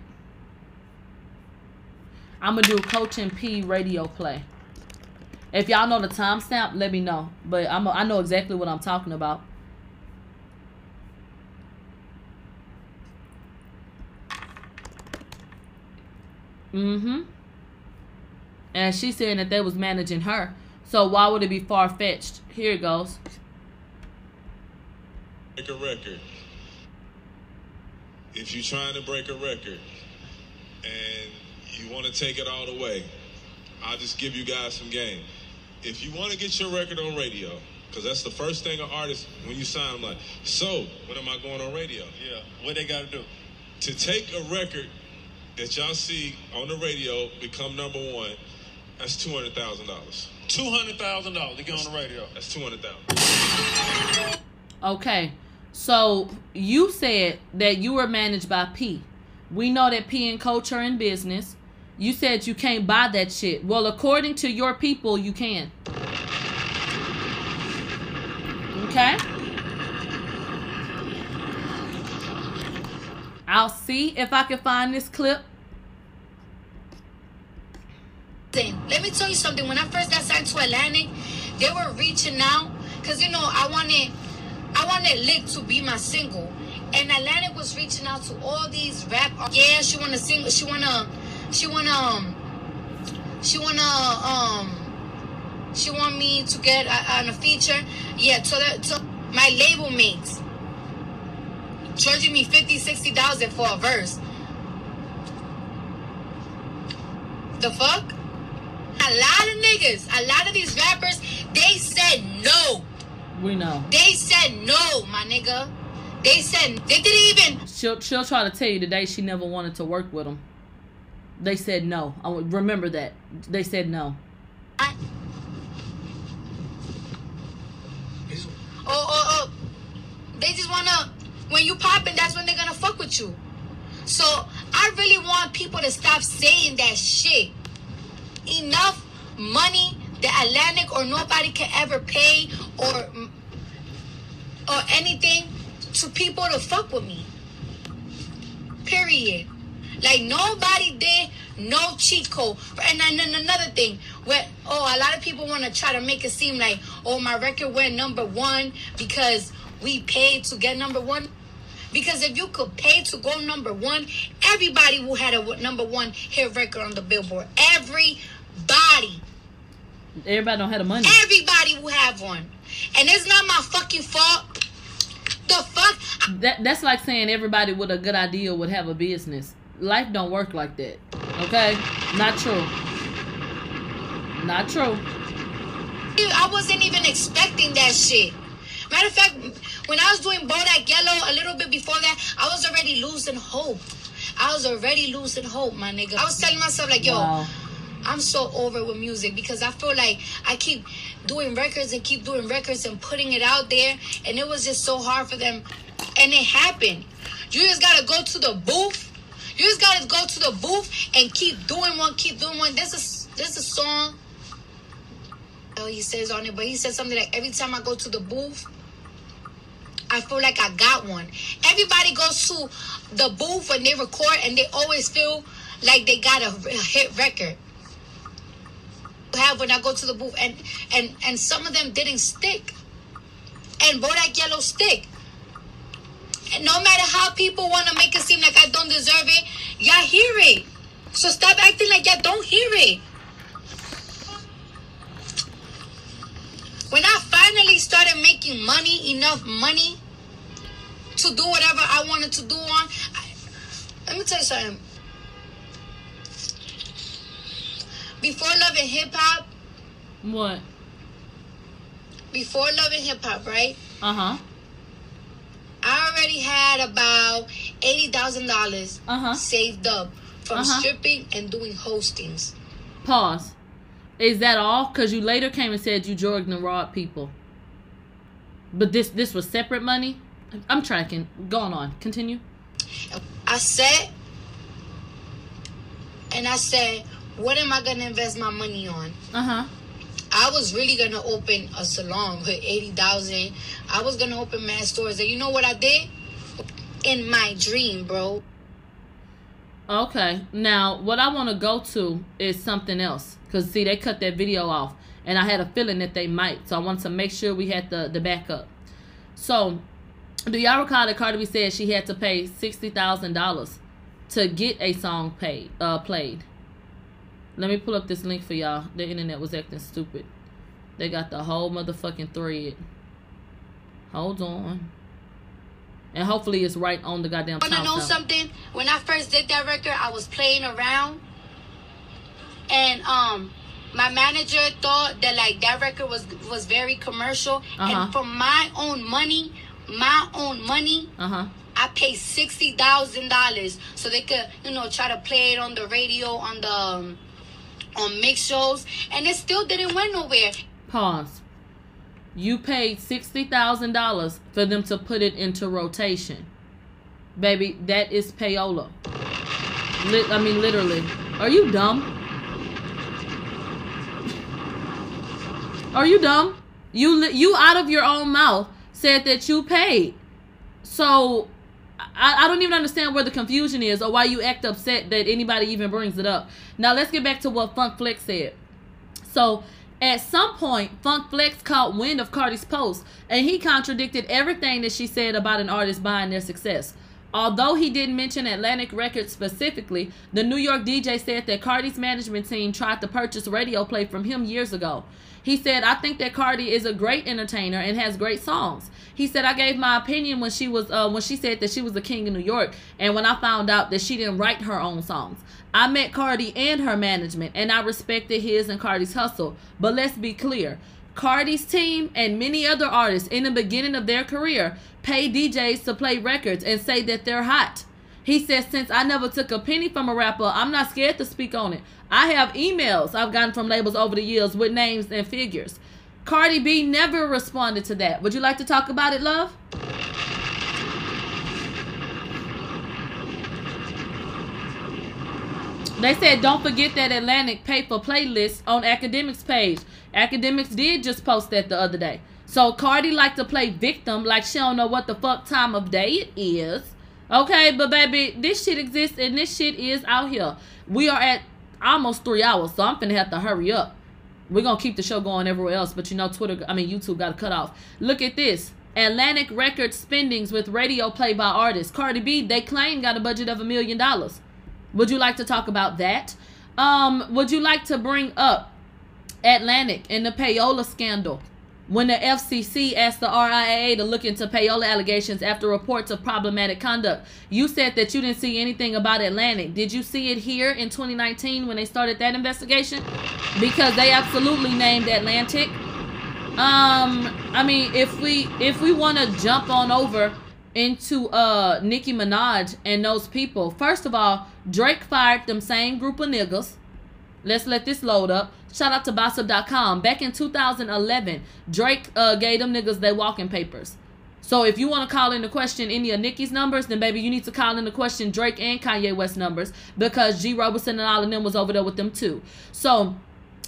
I'm gonna do Coach and P radio play. If y'all know the timestamp, let me know. But I'm a, I know exactly what I'm talking about. Mm-hmm. And she's saying that they was managing her. So why would it be far fetched? Here it goes. Break a record. If you're trying to break a record and you want to take it all the way, I'll just give you guys some game. If you want to get your record on radio, because that's the first thing an artist, when you sign, I'm like, so when am I going on radio? Yeah, what they got to do? To take a record that y'all see on the radio become number one, that's two hundred thousand dollars. Two hundred thousand dollars to get on the radio. That's two hundred thousand. Okay, so you said that you were managed by P. We know that P and Coach are in business. You said you can't buy that shit. Well, according to your people, you can. Okay. I'll see if I can find this clip. Let me tell you something. When I first got signed to Atlantic, they were reaching out because you know I wanted, I wanted Lick to be my single, and Atlantic was reaching out to all these rap. Yeah, she wanna sing. She wanna, she wanna, um, she wanna, um, she want me to get on a feature. Yeah, so that so my label mates charging me 50 60,000 for a verse. The fuck? A lot of niggas, a lot of these rappers, they said no. We know. They said no, my nigga. They said they didn't even. She'll she'll try to tell you today she never wanted to work with them. They said no. I remember that. They said no. I, oh, oh, oh. They just wanna. When you popping, that's when they're gonna fuck with you. So I really want people to stop saying that shit. Enough money that Atlantic or nobody can ever pay or or anything to people to fuck with me. Period. Like nobody did no cheat code. And then another thing, where oh a lot of people want to try to make it seem like oh my record went number one because we paid to get number one. Because if you could pay to go number one, everybody who had a number one hit record on the Billboard. Everybody. Everybody don't have the money. Everybody will have one. And it's not my fucking fault. The fuck? That that's like saying everybody with a good idea would have a business. Life don't work like that. Okay? Not true. Not true. I wasn't even expecting that shit. Matter of fact, when I was doing Bodak Yellow a little bit before that, I was already losing hope. I was already losing hope, my nigga. I was telling myself like, yo, Wow. I'm so over with music because I feel like I keep doing records and keep doing records and putting it out there, and it was just so hard for them. And it happened. You just gotta go to the booth. You just gotta go to the booth and keep doing one, keep doing one. There's a there's a song. Oh, he says on it, but he says something like every time I go to the booth, I feel like I got one. Everybody goes to the booth when they record, and they always feel like they got a, a hit record. Have when I go to the booth, and and and some of them didn't stick, and Bodak Yellow stick. And no matter how people want to make it seem like I don't deserve it, y'all hear it. So stop acting like y'all don't hear it. When I finally started making money, enough money to do whatever I wanted to do on, I, let me tell you something. Before Love & Hip Hop, What? before Love & Hip Hop, right? Uh huh. I already had about eighty thousand dollars Uh huh. saved up from Uh-huh. stripping and doing hostings. Pause. Is that all? Because you later came and said you drugged and robbed people. But this this was separate money. I'm tracking. Going on. Continue. I said, and I said, what am I gonna invest my money on? Uh huh. I was really gonna open a salon with eighty thousand. I was gonna open mad stores, and you know what I did? In my dream, bro. Okay. Now, what I want to go to is something else. Cause see, they cut that video off, and I had a feeling that they might. So I wanted to make sure we had the the backup. So, do y'all recall that Cardi B said she had to pay sixty thousand dollars to get a song paid uh played? Let me pull up this link for y'all. The internet was acting stupid. They got the whole motherfucking thread. Hold on. And hopefully it's right on the goddamn Wanna know something? When I first did that record, I was playing around, and um, my manager thought that like that record was was very commercial, Uh-huh. and for my own money, my own money, Uh huh. I paid sixty thousand dollars so they could, you know, try to play it on the radio, on the um, on mix shows, and it still didn't went nowhere. Pause. You paid sixty thousand dollars for them to put it into rotation, baby. That is payola. Lit, I mean, literally. Are you dumb? Are you dumb? You li- you out of your own mouth said that you paid. So I, I don't even understand where the confusion is or why you act upset that anybody even brings it up. Now let's get back to what Funk Flex said. So at some point, Funk Flex caught wind of Cardi's post, and he contradicted everything that she said about an artist buying their success. Although he didn't mention Atlantic Records specifically, the New York DJ said that Cardi's management team tried to purchase radio play from him years ago. He said, I think that Cardi is a great entertainer and has great songs. He said, I gave my opinion when she was uh, when she said that she was the king of New York, and when I found out that she didn't write her own songs. I met Cardi and her management, and I respected his and Cardi's hustle. But let's be clear. Cardi's team and many other artists in the beginning of their career pay DJs to play records and say that they're hot. He says, Since I never took a penny from a rapper, I'm not scared to speak on it. I have emails I've gotten from labels over the years with names and figures. Cardi B never responded to that. Would you like to talk about it, love? They said don't forget that Atlantic for playlist on Akademiks page. Akademiks did just post that the other day. So Cardi like to play victim like she don't know what the fuck time of day it is. Okay, but baby, this shit exists and this shit is out here. We are at almost three hours, so I'm finna have to hurry up. We're gonna keep the show going everywhere else, but you know Twitter I mean YouTube got a cut off. Look at this. Atlantic Records spendings with radio play by artists. Cardi B, they claim got a budget of a million dollars. Would you like to talk about that? Um, would you like to bring up Atlantic and the payola scandal? When the FCC asked the RIAA to look into payola allegations after reports of problematic conduct, you said that you didn't see anything about Atlantic. Did you see it here in 2019 when they started that investigation? Because they absolutely named Atlantic. Um, I mean, if we if we want to jump on over into uh Nicki Minaj and those people, first of all, Drake fired them same group of niggas. Let's let this load up. Shout out to Bossip.com. Back in 2011, Drake uh, gave them niggas their walking papers. So if you want to call in the question any of Nicki's numbers, then baby, you need to call in the question Drake and Kanye West numbers because G. Roberson and all of them was over there with them too. So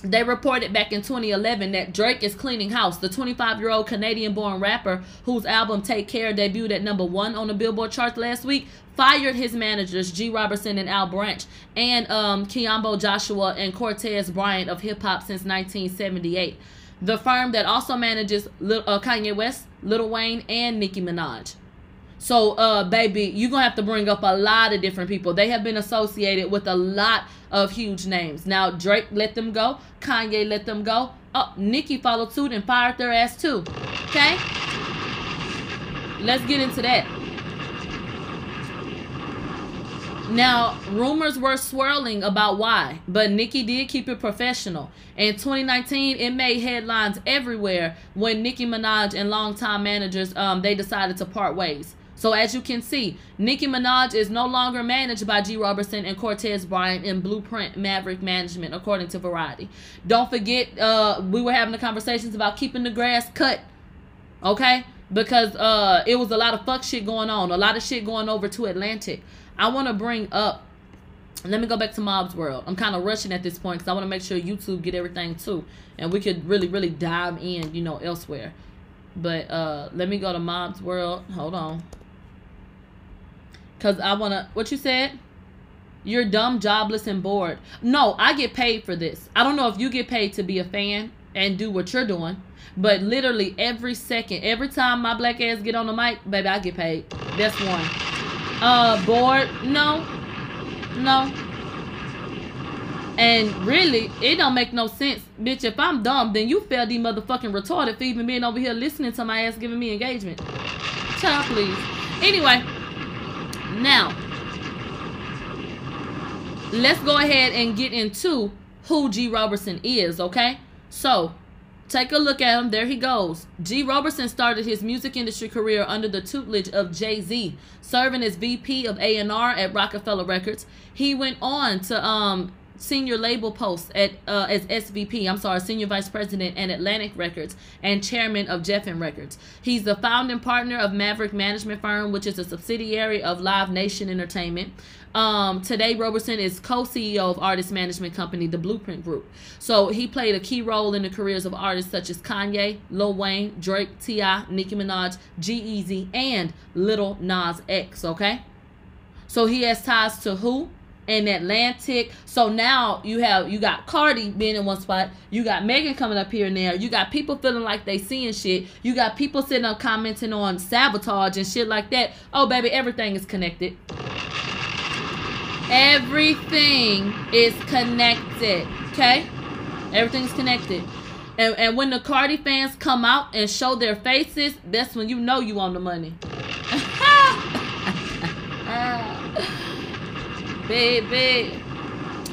they reported back in 2011 that Drake is cleaning house. The 25 year old Canadian born rapper, whose album Take Care debuted at number one on the Billboard charts last week, fired his managers, G. Robertson and Al Branch, and um, Kiambo Joshua and Cortez Bryant of hip hop since 1978. The firm that also manages uh, Kanye West, Lil Wayne, and Nicki Minaj. So, uh, baby, you're gonna have to bring up a lot of different people. They have been associated with a lot of huge names. Now, Drake let them go, Kanye let them go. Oh, Nicki followed suit and fired their ass too. Okay? Let's get into that. Now, rumors were swirling about why, but Nicki did keep it professional. In 2019, it made headlines everywhere when Nicki Minaj and longtime managers um they decided to part ways. So as you can see, Nicki Minaj is no longer managed by G. Robertson and Cortez Bryant in Blueprint Maverick Management, according to Variety. Don't forget, uh, we were having the conversations about keeping the grass cut. Okay? Because uh, it was a lot of fuck shit going on, a lot of shit going over to Atlantic. I want to bring up. Let me go back to Mob's World. I'm kind of rushing at this point because I want to make sure YouTube get everything too, and we could really, really dive in, you know, elsewhere. But uh, let me go to Mob's World. Hold on. Cause I wanna. What you said? You're dumb, jobless, and bored. No, I get paid for this. I don't know if you get paid to be a fan and do what you're doing, but literally every second, every time my black ass get on the mic, baby, I get paid. That's one. Uh, bored? No, no. And really, it don't make no sense, bitch. If I'm dumb, then you failed the motherfucking retarded for even being over here listening to my ass giving me engagement. Child, please. Anyway. Now, let's go ahead and get into who G. Roberson is, okay? So, take a look at him. There he goes. G. Roberson started his music industry career under the tutelage of Jay-Z, serving as VP of A&R at Roc-A-Fella Records. He went on to um senior label posts at uh, as SVP, I'm sorry, senior vice president at Atlantic Records and chairman of Geffen Records. He's the founding partner of Maverick Management Firm, which is a subsidiary of Live Nation Entertainment. Um, today, Roberson is co-CEO of artist management company The Blueprint Group. So he played a key role in the careers of artists such as Kanye, Lil Wayne, Drake, T.I., Nicki Minaj, G-Eazy, and Lil Nas X. Okay, so he has ties to who? And Atlantic. So now you have you got Cardi being in one spot, you got Megan coming up here and there, you got people feeling like they seeing shit, you got people sitting up commenting on sabotage and shit like that. Oh baby, everything is connected. Everything is connected. Okay? Everything's connected. And, and when the Cardi fans come out and show their faces, that's when you know you on the money. [laughs] Ah. Baby.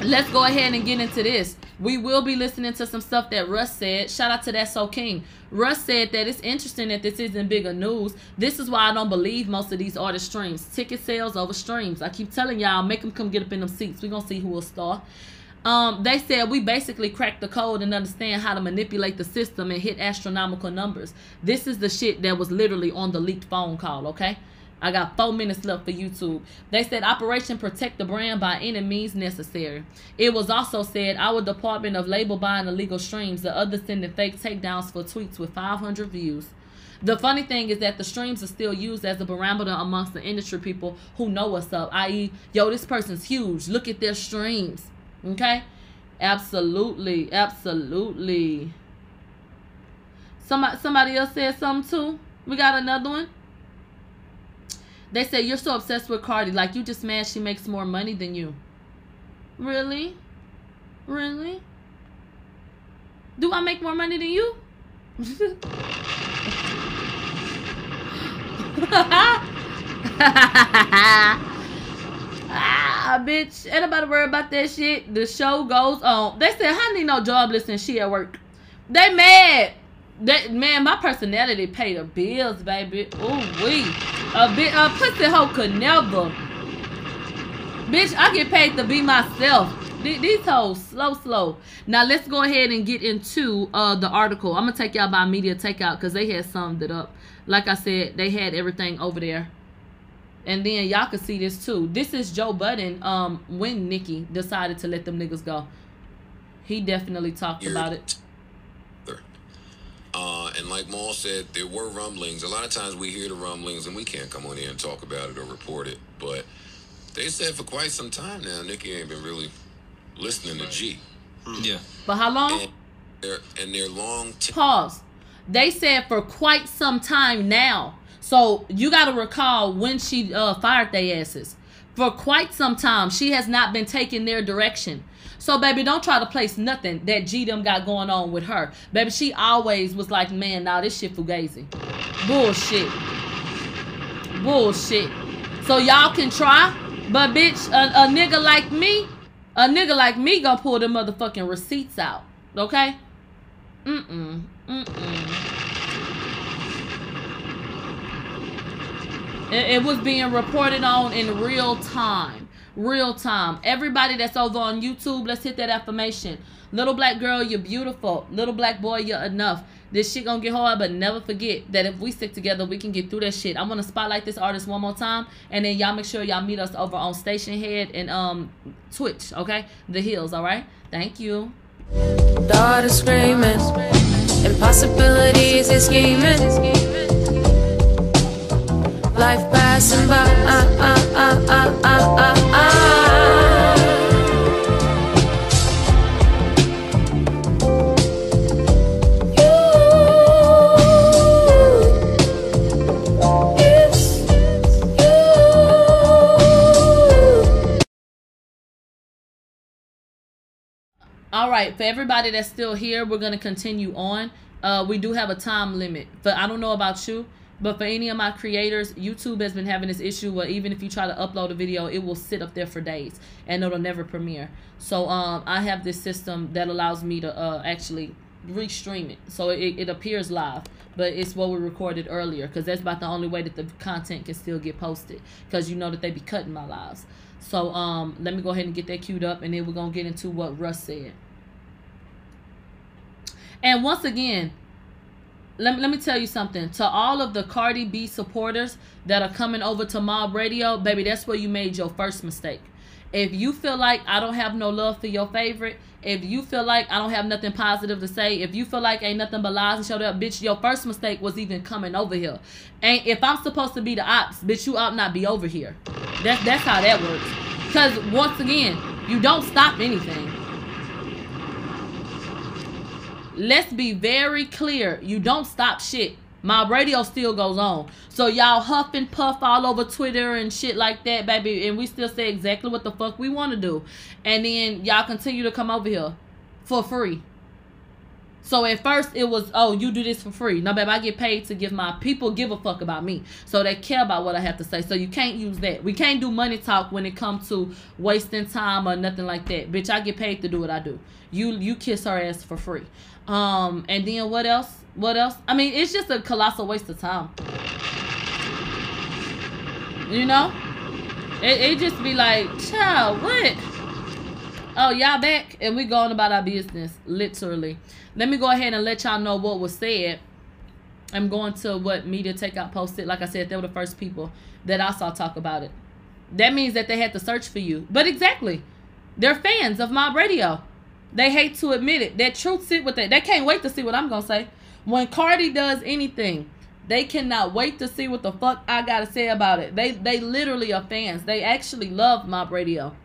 Let's go ahead and get into this. We will be listening to some stuff that Russ said. Shout out to that So King. Russ said that it's interesting that this isn't bigger news. This is why I don't believe most of these artist streams. Ticket sales over streams. I keep telling y'all, make them come get up in them seats. We're going to see who will star. Um, they said we basically cracked the code and understand how to manipulate the system and hit astronomical numbers. This is the shit that was literally on the leaked phone call, okay? I got four minutes left for YouTube. They said Operation Protect the Brand by any means necessary. It was also said our Department of Label buying illegal streams, the other sending fake takedowns for tweets with 500 views. The funny thing is that the streams are still used as a barometer amongst the industry people who know what's up, i.e., yo, this person's huge. Look at their streams. Okay? Absolutely. Absolutely. Somebody, somebody else said something too? We got another one. They say you're so obsessed with Cardi, like you just mad she makes more money than you. Really? Really? Do I make more money than you? [laughs] ah, bitch. Ain't nobody worry about that shit. The show goes on. They said, I need no jobless and she at work. They mad. That man, my personality pay the bills, baby. Ooh wee. A bit a pussy hoe could never. Bitch, I get paid to be myself. Th- These hoes slow, slow. Now let's go ahead and get into uh the article. I'm gonna take y'all by media takeout because they had summed it up. Like I said, they had everything over there. And then y'all can see this too. This is Joe Budden. Um, when Nicki decided to let them niggas go, he definitely talked about it. Uh, and like Maul said, there were rumblings. A lot of times we hear the rumblings and we can't come on here and talk about it or report it. But they said for quite some time now, Nicki ain't been really listening to G. Yeah. But how long? And their and their long t- Pause. They said for quite some time now. So you got to recall when she uh, fired their asses. For quite some time, she has not been taking their direction. So, baby, don't try to place nothing that G them got going on with her. Baby, she always was like, man, nah, this shit fugazi. Bullshit. Bullshit. So y'all can try, but bitch, a, a nigga like me, a nigga like me gonna pull the motherfucking receipts out. Okay? Mm-mm. Mm-mm. It, it was being reported on in real time. Real time. Everybody that's over on YouTube, let's hit that affirmation. Little black girl, you're beautiful. Little black boy, you're enough. This shit gonna get hard, but never forget that if we stick together, we can get through that shit. I'm gonna spotlight this artist one more time, and then y'all make sure y'all meet us over on Stationhead and um Twitch, okay? The Hills, all right? Thank you. Daughter screaming, impossibilities is scheming. Life passing by. All right, for everybody that's still here, we're gonna continue on. Uh, we do have a time limit, but I don't know about you, but for any of my creators, YouTube has been having this issue where even if you try to upload a video, it will sit up there for days and it'll never premiere. So um, I have this system that allows me to uh, actually restream it, so it, it appears live, but it's what we recorded earlier because that's about the only way that the content can still get posted because you know that they be cutting my lives. So um, let me go ahead and get that queued up, and then we're gonna get into what Russ said. And once again, let let me tell you something. To all of the Cardi B supporters that are coming over to Mob Radio, baby, that's where you made your first mistake. If you feel like I don't have no love for your favorite, if you feel like I don't have nothing positive to say, if you feel like ain't nothing but lies and showed up, bitch, your first mistake was even coming over here. And if I'm supposed to be the ops, bitch, you ought not be over here. That's that's how that works. Cause once again, you don't stop anything. Let's be very clear. You don't stop shit. My radio still goes on. So y'all huff and puff all over Twitter and shit like that, baby. And we still say exactly what the fuck we want to do. And then y'all continue to come over here for free. So at first it was, oh, you do this for free. No, baby, I get paid to give my people give a fuck about me. So they care about what I have to say. So you can't use that. We can't do money talk when it comes to wasting time or nothing like that. Bitch, I get paid to do what I do. You you kiss her ass for free. Um, and then what else? What else? I mean, it's just a colossal waste of time. You know? It, it just be like, child, what? Oh, y'all back and we going about our business, literally. Let me go ahead and let y'all know what was said. I'm going to what Media Takeout posted. Like I said, they were the first people that I saw talk about it. That means that they had to search for you. But exactly, they're fans of Mob Radio. They hate to admit it. That truth sit with it. They can't wait to see what I'm gonna say. When Cardi does anything, they cannot wait to see what the fuck I gotta say about it. They they literally are fans. They actually love Mob Radio.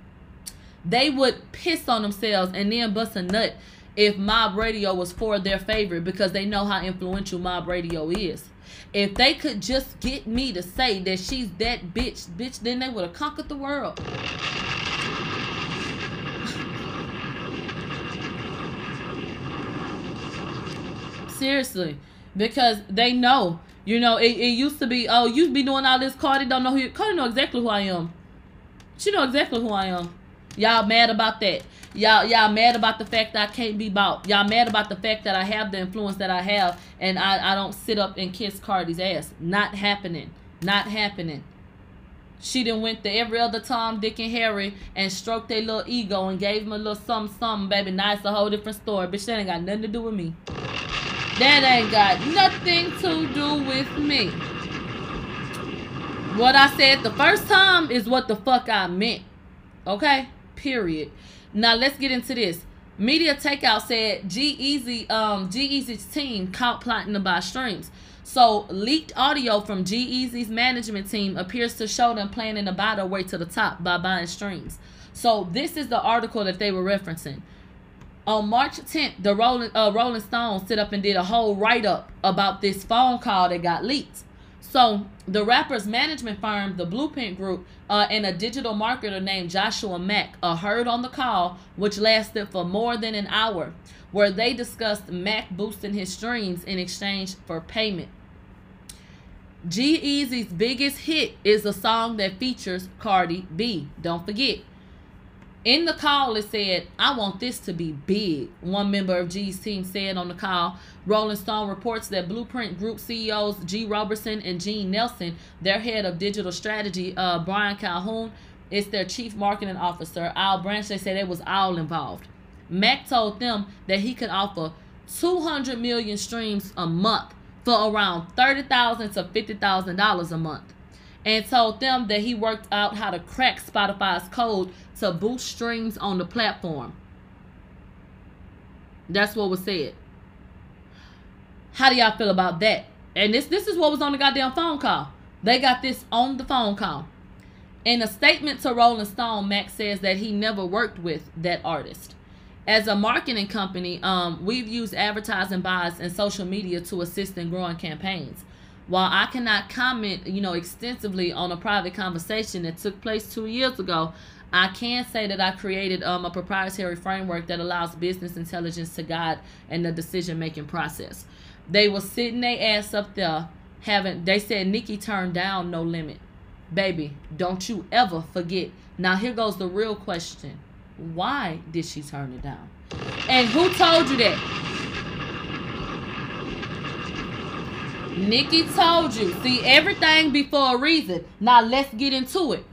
They would piss on themselves and then bust a nut if Mob Radio was for their favorite because they know how influential Mob Radio is. If they could just get me to say that she's that bitch, bitch, then they would have conquered the world. Seriously, because they know. You know, it, it used to be, oh, you be doing all this. Cardi don't know who. You, Cardi know exactly who I am. She know exactly who I am. Y'all mad about that. Y'all y'all mad about the fact that I can't be bought. Y'all mad about the fact that I have the influence that I have and I, I don't sit up and kiss Cardi's ass. Not happening. Not happening. She done went to every other Tom, Dick, and Harry and stroked their little ego and gave them a little something, something, baby. Now it's a whole different story. Bitch, that ain't got nothing to do with me. That ain't got nothing to do with me. What I said the first time is what the fuck I meant. Okay? Period. Now let's get into this. Media Takeout said G-Eazy, um, G-Eazy's team caught plotting to buy streams. So leaked audio from G-Eazy's management team appears to show them planning to buy their way to the top by buying streams. So this is the article that they were referencing. On March 10th, the Rolling uh, Rolling Stone stood up and did a whole write up about this phone call that got leaked. So the rapper's management firm, the Blueprint Group, uh, and a digital marketer named Joshua Mack are heard on the call, which lasted for more than an hour, where they discussed Mack boosting his streams in exchange for payment. G-Eazy's biggest hit is a song that features Cardi B. Don't forget. In the call, it said, I want this to be big. One member of G's team said on the call. Rolling Stone reports that Blueprint Group CEOs G. Robertson and Gene Nelson, their head of digital strategy, uh, Brian Calhoun, is their chief marketing officer. Al Branch, they said it was all involved. Mack told them that he could offer 200 million streams a month for around 30,000 to $50,000 a month and told them that he worked out how to crack Spotify's code to boost streams on the platform. That's what was said. How do y'all feel about that? And this this is what was on the goddamn phone call. They got this on the phone call. In a statement to Rolling Stone, Max says that he never worked with that artist. As a marketing company, um, we've used advertising buys and social media to assist in growing campaigns. While I cannot comment, you know, extensively on a private conversation that took place two years ago, I can say that I created um, a proprietary framework that allows business intelligence to guide in the decision making process. They were sitting their ass up there having. They said Nicki turned down No Limit, baby. Don't you ever forget. Now here goes the real question: Why did she turn it down? And who told you that? Nicki told you. See, everything before a reason. Now let's get into it.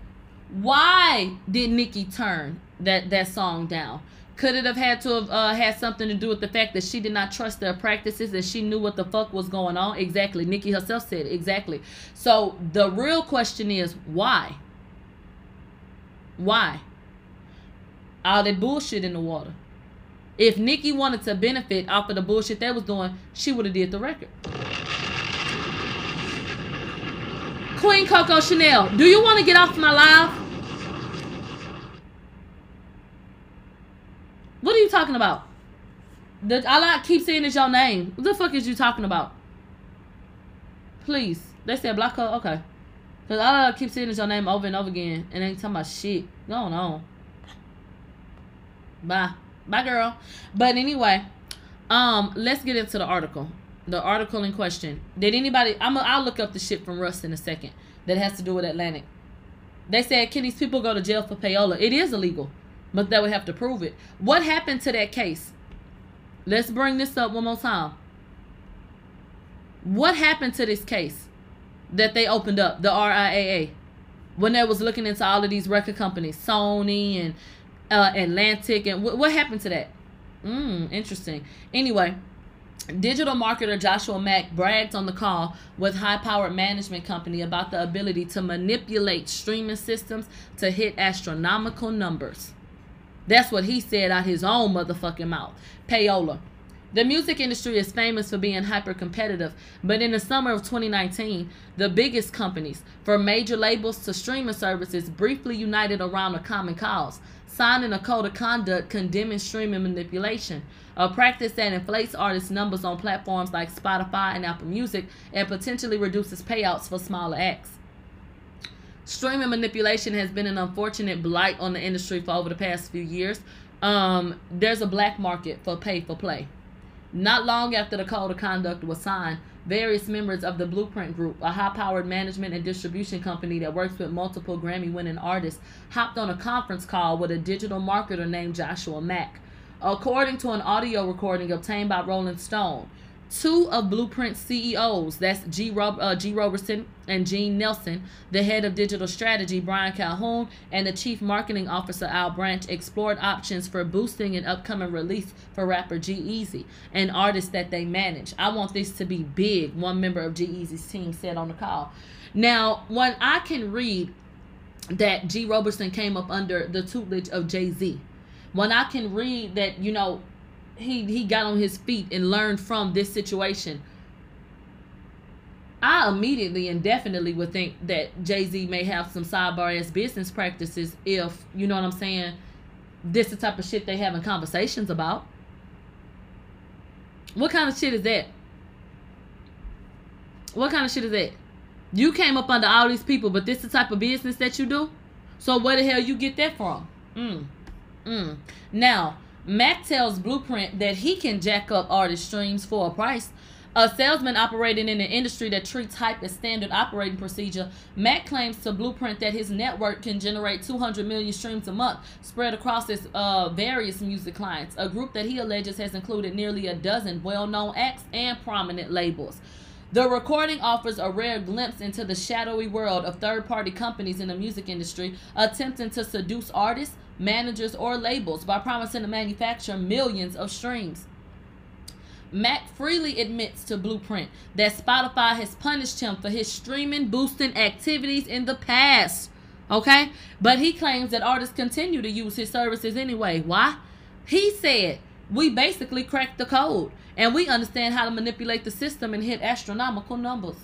Why did Nicki turn that that song down? Could it have had to have uh, had something to do with the fact that she did not trust their practices and she knew what the fuck was going on? Exactly. Nicki herself said it. Exactly. So the real question is why? Why? All that bullshit in the water. If Nicki wanted to benefit off of the bullshit they was doing, she would have did the record. Queen Coco Chanel, do you want to get off my live? What are you talking about? The, all I keep saying is your name. What the fuck is you talking about? Please. They said black her. Okay. Because all I keep saying is your name over and over again. And they ain't talking about shit. Going on. Bye. Bye, girl. But anyway, um, let's get into the article the article in question. Did anybody? I'm. A, I'll look up the shit from Russ in a second that has to do with Atlantic. They said, can these people go to jail for payola? It is illegal, but they would have to prove it. What happened to that case? Let's bring this up one more time. What happened to this case that they opened up, the RIAA, when they was looking into all of these record companies, Sony and uh, Atlantic, and wh- what happened to that? Hmm, interesting. Anyway, Digital marketer Joshua Mack bragged on the call with high powered management company about the ability to manipulate streaming systems to hit astronomical numbers. That's what he said out his own motherfucking mouth. Payola. The music industry is famous for being hyper competitive, but in the summer of 2019, the biggest companies, from major labels to streaming services, briefly united around a common cause signing a code of conduct condemning streaming manipulation, a practice that inflates artists' numbers on platforms like Spotify and Apple Music and potentially reduces payouts for smaller acts. Streaming manipulation has been an unfortunate blight on the industry for over the past few years. Um, there's a black market for pay for play. Not long after the code of conduct was signed, various members of the Blueprint Group, a high powered management and distribution company that works with multiple Grammy winning artists, hopped on a conference call with a digital marketer named Joshua Mack. According to an audio recording obtained by Rolling Stone, two of Blueprint CEOs, that's G. Rob, uh, G. Roberson and Gene Nelson, the head of digital strategy, Brian Calhoun, and the chief marketing officer, Al Branch, explored options for boosting an upcoming release for rapper G-Eazy, an artist that they manage. I want this to be big, one member of G-Eazy's team said on the call. Now, when I can read that G. Roberson came up under the tutelage of Jay-Z, when I can read that, you know, he he got on his feet and learned from this situation. I immediately and definitely would think that Jay Z may have some sidebar ass business practices if you know what I'm saying. This the type of shit they having conversations about. What kind of shit is that? What kind of shit is that? You came up under all these people, but this the type of business that you do. So where the hell you get that from? Mm. Mm. Now Mack tells Blueprint that he can jack up artist streams for a price. A salesman operating in an industry that treats hype as standard operating procedure, Mack claims to Blueprint that his network can generate 200 million streams a month spread across his uh, various music clients, a group that he alleges has included nearly a dozen well known acts and prominent labels. The recording offers a rare glimpse into the shadowy world of third party companies in the music industry attempting to seduce artists, managers, or labels by promising to manufacture millions of streams. Mack freely admits to Blueprint that Spotify has punished him for his streaming boosting activities in the past. Okay? But he claims that artists continue to use his services anyway. Why? He said, We basically cracked the code and we understand how to manipulate the system and hit astronomical numbers.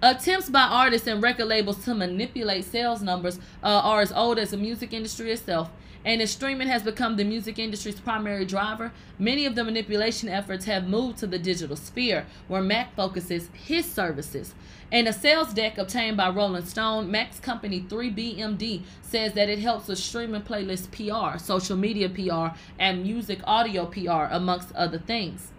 Attempts by artists and record labels to manipulate sales numbers uh, are as old as the music industry itself. And as streaming has become the music industry's primary driver, many of the manipulation efforts have moved to the digital sphere, where Mack focuses his services. In a sales deck obtained by Rolling Stone, Mack's company 3BMD says that it helps with streaming playlist PR, social media PR, and music audio PR, amongst other things.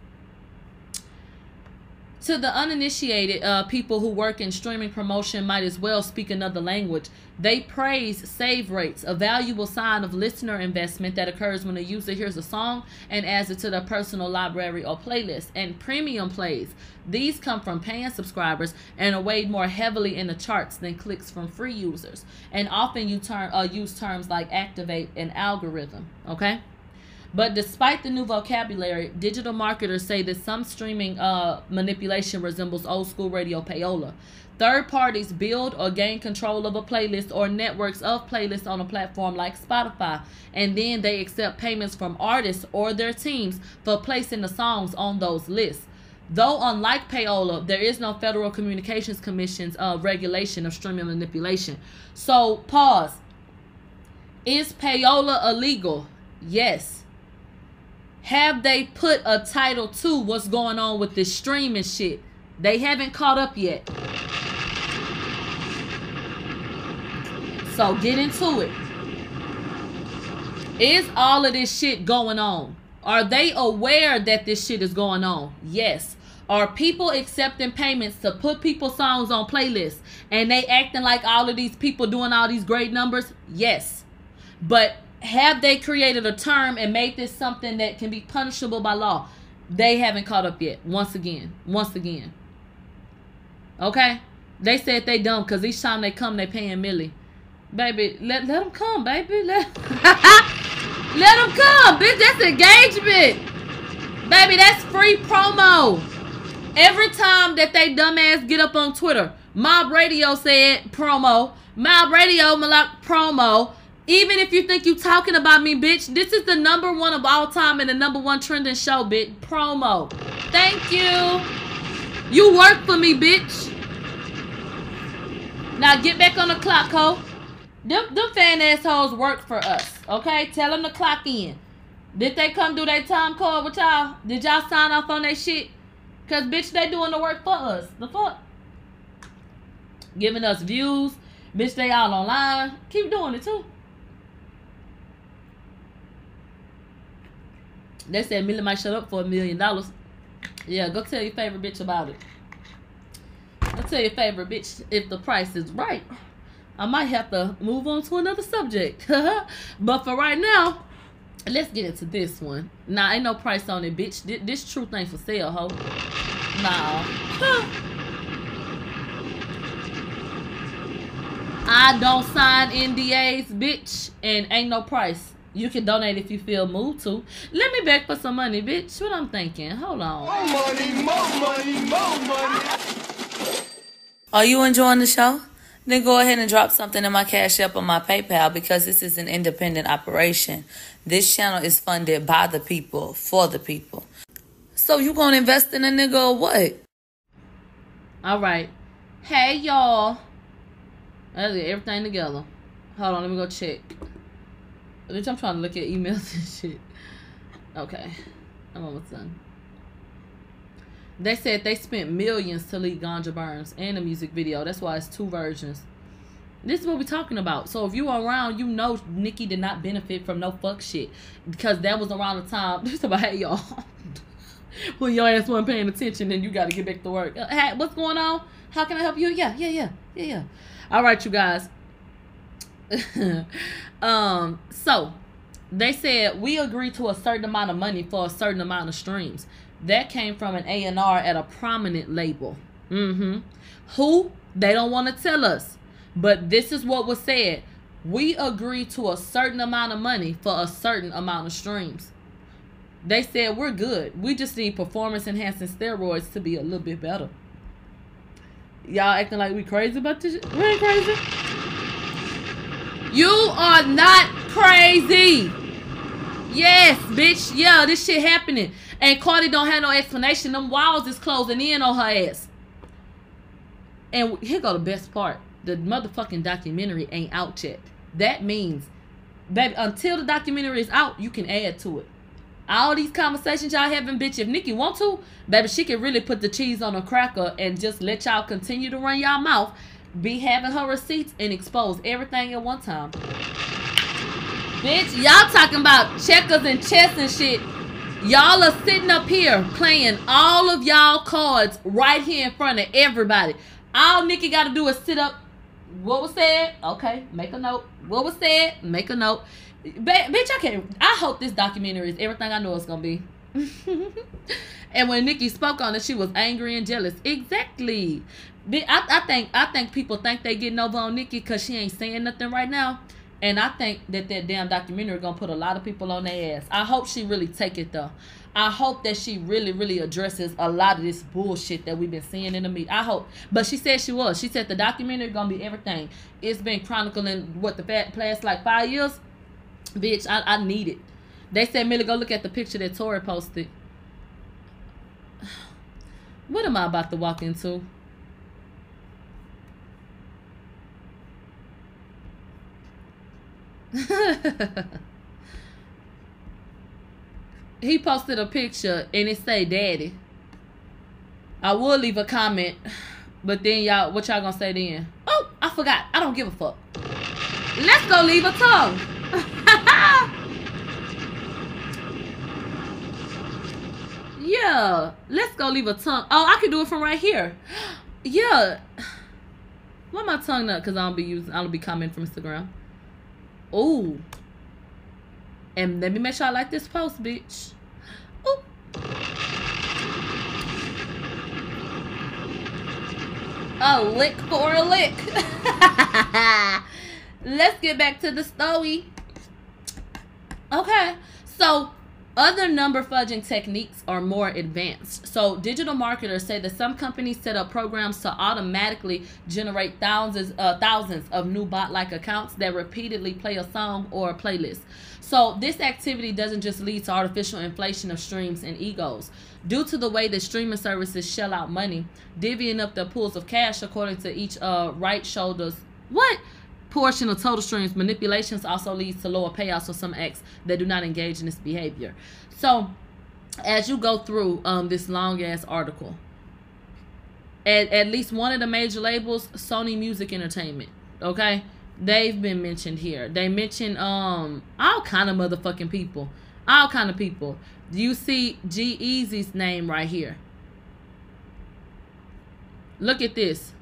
To the uninitiated, uh, people who work in streaming promotion might as well speak another language. They praise save rates, a valuable sign of listener investment that occurs when a user hears a song and adds it to their personal library or playlist, and premium plays. These come from paying subscribers and are weighed more heavily in the charts than clicks from free users. And often you turn uh, use terms like activate and algorithm. Okay. But despite the new vocabulary, digital marketers say that some streaming uh, manipulation resembles old school radio payola. Third parties build or gain control of a playlist or networks of playlists on a platform like Spotify, and then they accept payments from artists or their teams for placing the songs on those lists. Though, unlike payola, there is no Federal Communications Commission's uh, regulation of streaming manipulation. So, pause. Is payola illegal? Yes have they put a title to what's going on with this streaming shit? They haven't caught up yet. So get into it. Is all of this shit going on? Are they aware that this shit is going on? Yes. Are people accepting payments to put people's songs on playlists and they acting like all of these people doing all these great numbers? Yes. But have they created a term and made this something that can be punishable by law? They haven't caught up yet. Once again, once again. Okay, they said they dumb because each time they come, they paying Millie. Baby, let let them come, baby. Let [laughs] let them come, bitch. That's engagement, baby. That's free promo. Every time that they dumbass get up on Twitter, Mob Radio said promo. Mob Radio Malak promo Even if you think you talking about me, bitch, this is the number one of all time and the number one trending show, bitch. Promo. Thank you. You work for me, bitch. Now get back on the clock, ho. Them, them fan assholes work for us, okay? Tell them to clock in. Did they come do their time card with y'all? Did y'all sign off on that shit? Cause bitch, they doing the work for us. The fuck? Giving us views. Bitch, they all online. Keep doing it too. They said Millie might shut up for a million dollars. Yeah, go tell your favorite bitch about it. Go tell your favorite bitch if the price is right. I might have to move on to another subject. [laughs] but for right now, let's get into this one. Nah, ain't no price on it, bitch. This, this truth ain't for sale, ho. Nah. I don't sign NDAs, bitch, and ain't no price. You can donate if you feel moved to. Let me beg for some money, bitch. What I'm thinking. Hold on. More money, more money, more money. Are you enjoying the show? Then go ahead and drop something in my Cash App or my PayPal because this is an independent operation. This channel is funded by the people, for the people. So you gonna invest in a nigga or what? All right. Hey, y'all. Let's get everything together. Hold on, let me go check. Bitch, I'm trying to look at emails and [laughs] shit. Okay. I'm almost done. They said they spent millions to leak Ganja Burns and the music video. That's why it's two versions. This is what we're talking about. So if you are around, you know Nicki did not benefit from no fuck shit. Because that was around the time. [laughs] This about hey y'all. [laughs] when your ass wasn't paying attention, then you gotta get back to work. Uh, Hey, what's going on? How can I help you? Yeah, yeah, yeah, yeah, yeah. All right, you guys. [laughs] um, so they said we agreed to a certain amount of money for a certain amount of streams. That came from an A and R at a prominent label. Mm-hmm. Who? They don't want to tell us. But this is what was said. We agreed to a certain amount of money for a certain amount of streams. They said we're good. We just need performance enhancing steroids to be a little bit better. Y'all acting like we crazy about this? We ain't crazy. You are not crazy. Yes, bitch. Yeah, this shit happening. And Cardi don't have no explanation. Them walls is closing in on her ass. And here go the best part. The motherfucking documentary ain't out yet. That means, baby, until the documentary is out, you can add to it. All these conversations y'all having, bitch, if Nicki want to, baby, she can really put the cheese on a cracker and just let y'all continue to run y'all mouth, be having her receipts and expose everything at one time. Bitch, y'all talking about checkers and chess and shit. Y'all are sitting up here playing all of y'all cards right here in front of everybody. All Nicki got to do is sit up. What was said? Okay, make a note. What was said? Make a note. Ba- bitch, I can't. I hope this documentary is everything I know it's gonna be. [laughs] and when Nicki spoke on it, she was angry and jealous. Exactly. I, I think I think people think they getting over on Nicki because she ain't saying nothing right now. And I think that that damn documentary gonna put a lot of people on their ass. I hope she really take it though. I hope that she really, really addresses a lot of this bullshit that we've been seeing in the media. I hope. But she said she was. She said the documentary gonna be everything. It's been chronicling what the fa- past like five years. Bitch, I, I need it. They said, Millie, go look at the picture that Tori posted. [sighs] What am I about to walk into? [laughs] he posted a picture and it say daddy. I will leave a comment, but then y'all, what y'all gonna say then? Oh, I forgot. I don't give a fuck. Let's go leave a tongue. [laughs] yeah, let's go leave a tongue. Oh, I can do it from right here. [gasps] Yeah. Why my tongue up? Cause I don't be using. I don't be commenting from Instagram. Oh. And let me make sure I like this post, bitch. Ooh. A lick for a lick. [laughs] Let's get back to the story. Okay. So, Other number fudging techniques are more advanced. So, digital marketers say that some companies set up programs to automatically generate thousands, uh, thousands of new bot-like accounts that repeatedly play a song or a playlist. So, this activity doesn't just lead to artificial inflation of streams and egos. Due to the way that streaming services shell out money, divvying up their pools of cash according to each uh, right shoulders what portion of total streams manipulations also leads to lower payouts for some acts that do not engage in this behavior. So, as you go through um, this long ass article, at, at least one of the major labels, Sony Music Entertainment, okay, they've been mentioned here. They mention um all kind of motherfucking people, all kind of people. Do you see G-Eazy's name right here. Look at this.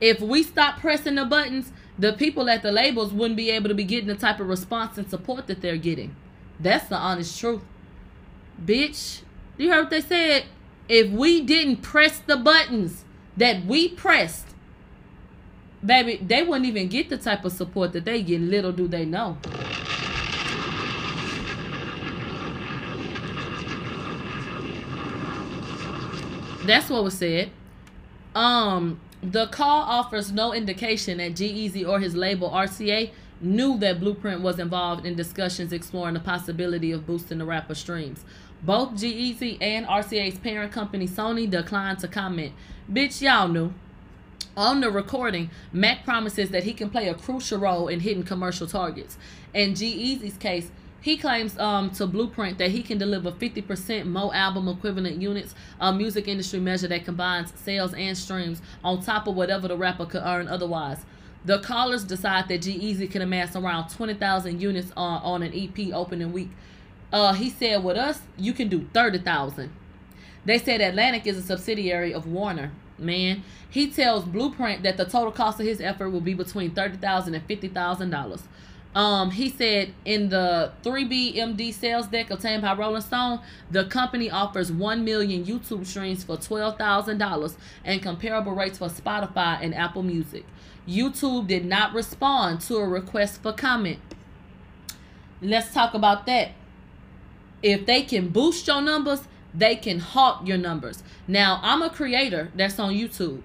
If we stop pressing the buttons, the people at the labels wouldn't be able to be getting the type of response and support that they're getting. That's the honest truth. Bitch, you heard what they said? If we didn't press the buttons that we pressed, baby, they wouldn't even get the type of support that they get. Little do they know. That's what was said. Um, the call offers no indication that G-Eazy or his label RCA knew that Blueprint was involved in discussions exploring the possibility of boosting the rapper streams. Both G-Eazy and RCA's parent company Sony declined to comment. Bitch, y'all knew. On the recording, Mack promises that he can play a crucial role in hitting commercial targets. In G-Eazy's case, he claims um, to Blueprint that he can deliver 50% more album equivalent units, a music industry measure that combines sales and streams on top of whatever the rapper could earn otherwise. The callers decide that G-Eazy can amass around 20,000 units on, on an EP opening week. Uh, he said, with us, you can do 30,000. They said Atlantic is a subsidiary of Warner. Man, he tells Blueprint that the total cost of his effort will be between $30,000 and $50,000. Um, he said in the 3BMD sales deck obtained by Rolling Stone, the company offers 1 million YouTube streams for $12,000 and comparable rates for Spotify and Apple Music. YouTube did not respond to a request for comment. Let's talk about that. If they can boost your numbers, they can halt your numbers. Now, I'm a creator that's on YouTube.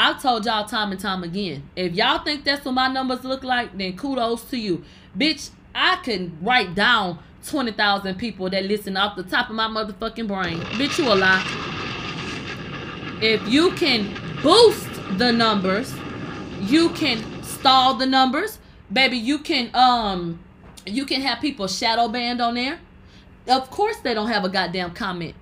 I've told y'all time and time again. If y'all think that's what my numbers look like, then kudos to you. Bitch, I can write down 20,000 people that listen off the top of my motherfucking brain. Bitch, you a lie. If you can boost the numbers, you can stall the numbers. Baby, you can um you can have people shadow banned on there. Of course they don't have a goddamn comment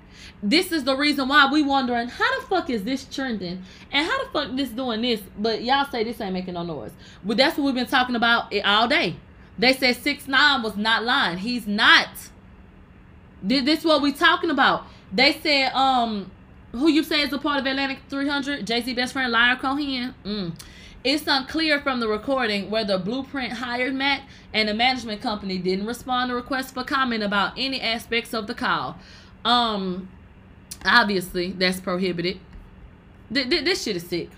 this is the reason why we wondering how the fuck is this trending? And how the fuck this doing this? But y'all say this ain't making no noise. But that's what we've been talking about it all day. They said six nine was not lying. He's not. This is what we talking about. They said um who you say is a part of atlantic 300 jay-z best friend Lyor Cohen. Mm. It's unclear from the recording whether Blueprint hired Matt and the management company didn't respond to requests for comment about any aspects of the call. Um, Obviously, that's prohibited. Th- th- this shit is sick.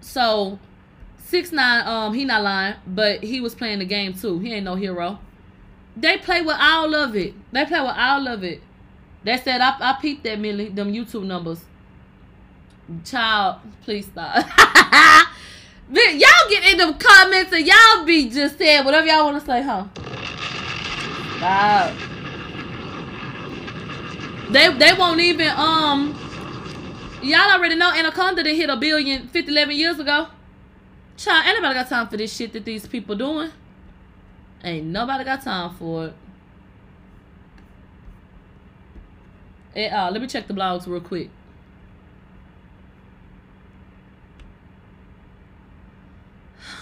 So, six nine, um, he not lying, but he was playing the game too. He ain't no hero. They play with all of it. They play with all of it. That said, I I peeped that Millie, them YouTube numbers. Child, please stop. [laughs] y'all get in the comments and y'all be just saying whatever y'all want to say, huh? Stop. They they won't even um y'all already know Anaconda didn't hit a billion 50 11 years ago. Child, ain't nobody got time for this shit that these people doing. Ain't nobody got time for it. Hey, uh, let me check the blogs real quick.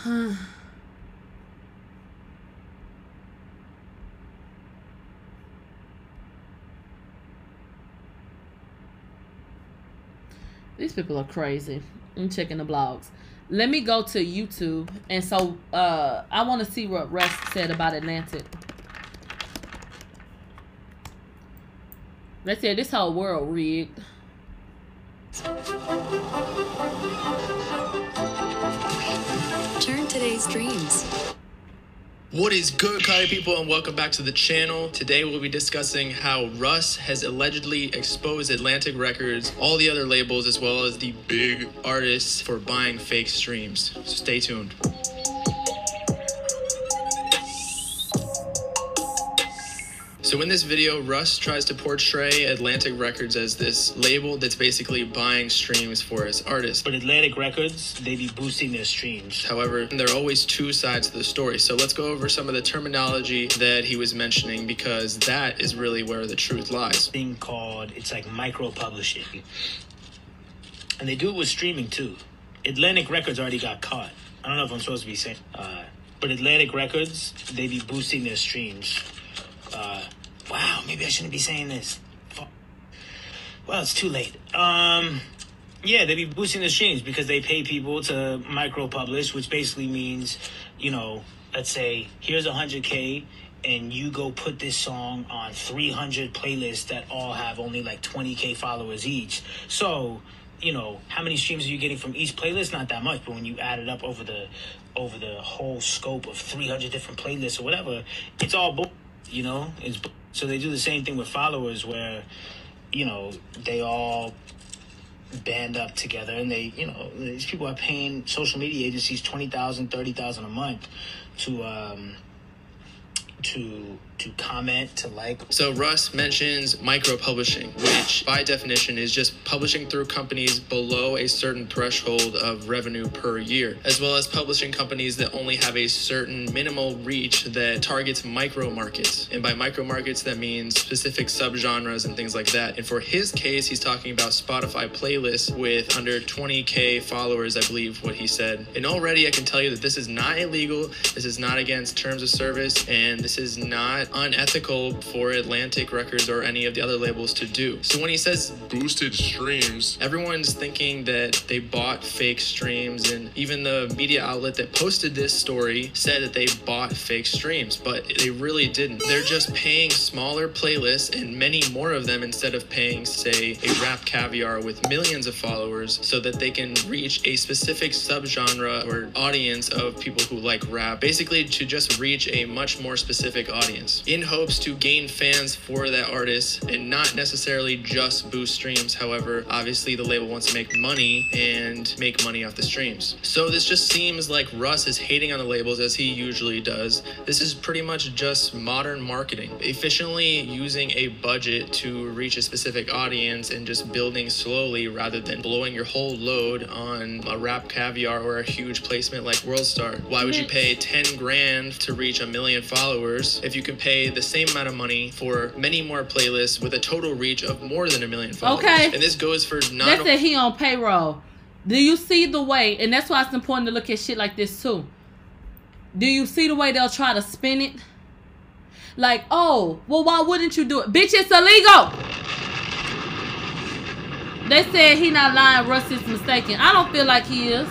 [sighs] These people are crazy. I'm checking the blogs. Let me go to YouTube. And so uh, I want to see what Russ said about Atlantic. Let's say this whole world rigged. Turn today's dreams What is good, Kaya people, and welcome back to the channel. Today we'll be discussing how Russ has allegedly exposed Atlantic Records, all the other labels, as well as the big artists for buying fake streams. So stay tuned. So in this video, Russ tries to portray Atlantic Records as this label that's basically buying streams for its artists. But Atlantic Records, they be boosting their streams. However, there are always two sides to the story. So let's go over some of the terminology that he was mentioning because that is really where the truth lies. Thing called it's like micro publishing, and they do it with streaming too. Atlantic Records already got caught. I don't know if I'm supposed to be saying, uh, but Atlantic Records, they be boosting their streams. Uh, wow, maybe I shouldn't be saying this. Well, it's too late. Um, yeah, they be boosting the streams because they pay people to micro publish, which basically means, you know, let's say here's 100k and you go put this song on 300 playlists that all have only like 20k followers each. So, you know, how many streams are you getting from each playlist? Not that much, but when you add it up over the over the whole scope of 300 different playlists or whatever, it's all you know? It's so they do the same thing with followers where you know, they all band up together and they, you know, these people are paying social media agencies 20,000, 30,000 a month to um to to comment, to like So Russ mentions micro publishing, which by definition is just publishing through companies below a certain threshold of revenue per year, as well as publishing companies that only have a certain minimal reach that targets micro markets. And by micro markets, that means specific subgenres and things like that. And for his case, he's talking about Spotify playlists with under 20k followers, I believe what he said. And already I can tell you that this is not illegal, this is not against terms of service, and this is not unethical for Atlantic Records or any of the other labels to do. So when he says Boosted streams. everyone's thinking that they bought fake streams and even the media outlet that posted this story said that they bought fake streams but they really didn't they're just paying smaller playlists and many more of them instead of paying say a RapCaviar with millions of followers so that they can reach a specific subgenre or audience of people who like rap basically to just reach a much more specific audience in hopes to gain fans for that artist and not necessarily just boost streams. However, obviously the label wants to make money and make money off the streams. So this just seems like Russ is hating on the labels as he usually does. This is pretty much just modern marketing, efficiently using a budget to reach a specific audience and just building slowly rather than blowing your whole load on a RapCaviar or a huge placement like WorldStar. Why would you pay 10 grand to reach a million followers if you can pay the same amount of money for many more playlists with a total reach of more than a million followers? Okay. And this goes for not That's it. He on payroll. Do you see the way? And that's why it's important to look at shit like this too. Do you see the way they'll try to spin it? Like, oh, well, why wouldn't you do it? Bitch, it's illegal. They said he not lying. Russ is mistaken. I don't feel like he is.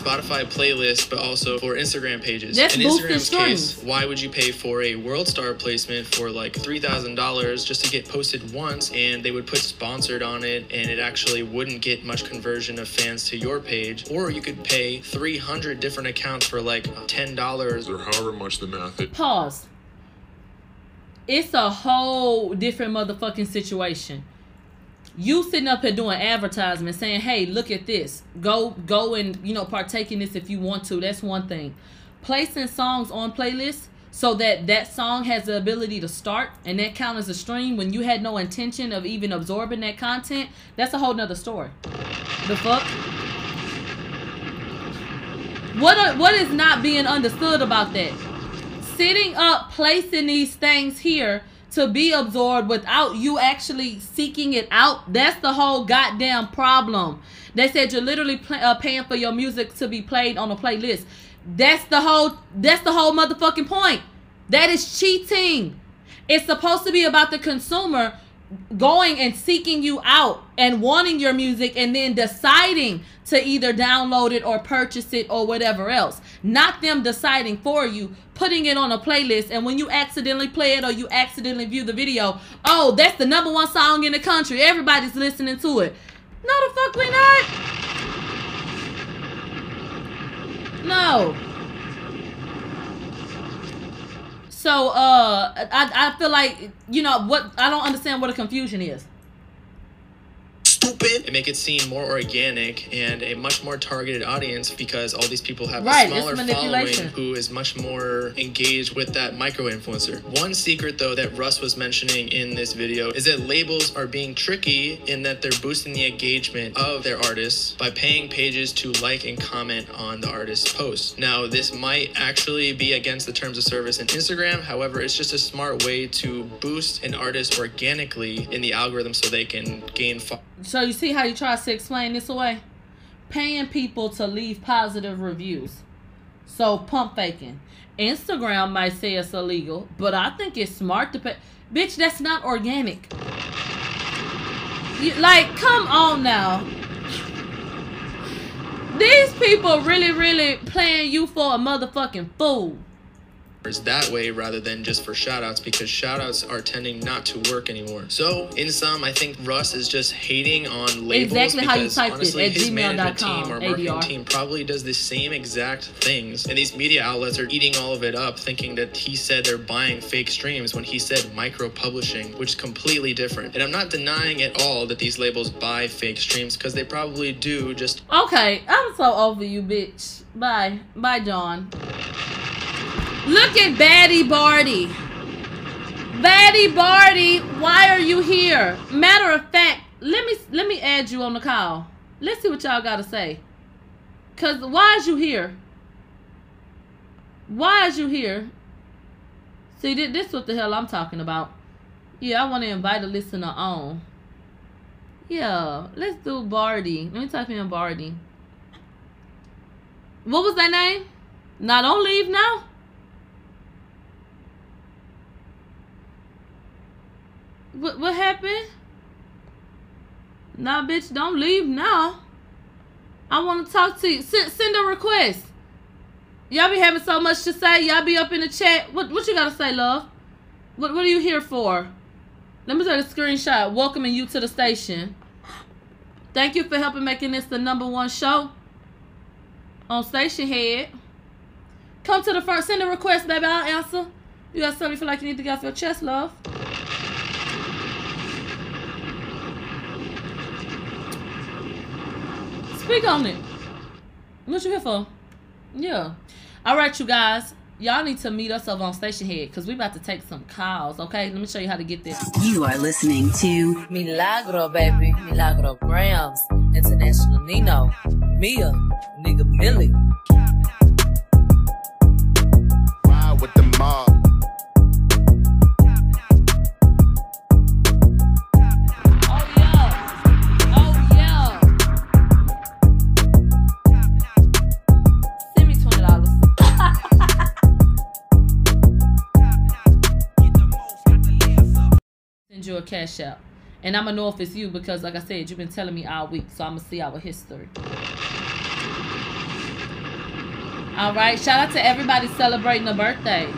Spotify playlists, but also for Instagram pages. That's In Instagram's case, why would you pay for a WorldStar placement for like three thousand dollars just to get posted once, and they would put sponsored on it, and it actually wouldn't get much conversion of fans to your page, or you could pay three hundred different accounts for like ten dollars. Or however much the math is. Pause. It's a whole different motherfucking situation. You sitting up here doing advertisement saying, hey, look at this. Go go and, you know, partake in this if you want to. That's one thing. Placing songs on playlists so that that song has the ability to start and that count as a stream when you had no intention of even absorbing that content, that's a whole nother story. The fuck? What are, what is not being understood about that? Sitting up, placing these things here to be absorbed without you actually seeking it out. That's the whole goddamn problem. They said you're literally pl- uh, paying for your music to be played on a playlist. That's the whole. That's the whole motherfucking point. That is cheating. It's supposed to be about the consumer going and seeking you out and wanting your music and then deciding to either download it or purchase it or whatever else. Not them deciding for you, putting it on a playlist, and when you accidentally play it or you accidentally view the video, oh, that's the number one song in the country. Everybody's listening to it. No, the fuck we not. No. So uh I I feel like you know what I don't understand what a confusion is. Stupid and make it seem more organic and a much more targeted audience because all these people have Right, a smaller following who is much more engaged with that micro influencer. One secret though that Russ was mentioning in this video is that labels are being tricky in that they're boosting the engagement of their artists by paying pages to like and comment on the artist's posts. Now this might actually be against the terms of service in Instagram, however it's just a smart way to boost an artist organically in the algorithm so they can gain followers. So you see how you try to explain this away? Paying people to leave positive reviews. So pump faking. Instagram might say it's illegal, but I think it's smart to pay. Bitch, that's not organic. You, like, come on now. These people really, really playing you for a motherfucking fool. That way rather than just for shoutouts because shoutouts are tending not to work anymore. So in sum, I think Russ is just hating on labels Exactly how you because typed it, honestly at his management team or marketing ADR. team probably does the same exact things, and these media outlets are eating all of it up, thinking that he said they're buying fake streams when he said micro publishing, which is completely different. And I'm not denying at all that these labels buy fake streams because they probably do. Just Okay, I'm so over you, bitch. Bye. Bye, John. Look at Batty Barty. Batty Barty, why are you here? Matter of fact, let me let me add you on the call. Let's see what y'all gotta say. Cause why is you here? Why is you here? See, thi- this what the hell I'm talking about. Yeah, I want to invite a listener on. Yeah, let's do Barty. Let me type in Barty. What was that name? Now don't leave now. What what happened? Nah, bitch, don't leave now. I want to talk to you. Send, send a request. Y'all be having so much to say. Y'all be up in the chat. What what you gotta say, love? What what are you here for? Let me take a screenshot welcoming you to the station. Thank you for helping making this the number one show on Stationhead. Come to the front. Send a request, baby. I'll answer. You got something you feel like you need to get off your chest, love. Speak on it. What you here for? Yeah. All right, you guys. Y'all need to meet us up on Stationhead because we about to take some calls, okay? Let me show you how to get this. You are listening to Milagro, baby. Milagro Grams. International Nino. Mia. Nigga Millie. Cash out. And I'm going to know if it's you because, like I said, you've been telling me all week. So I'm going to see our history. All right. Shout out to everybody celebrating a birthday.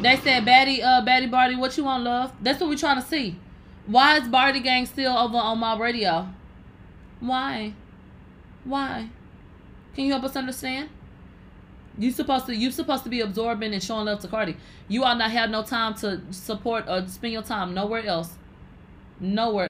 They said, Batty, uh, Batty Barty, what you want, love? That's what we're trying to see. Why is Bardi Gang still over on my radio? Why? Why? Can you help us understand? You supposed to you supposed to be absorbing and showing love to Cardi. You all not have no time to support or spend your time nowhere else. Nowhere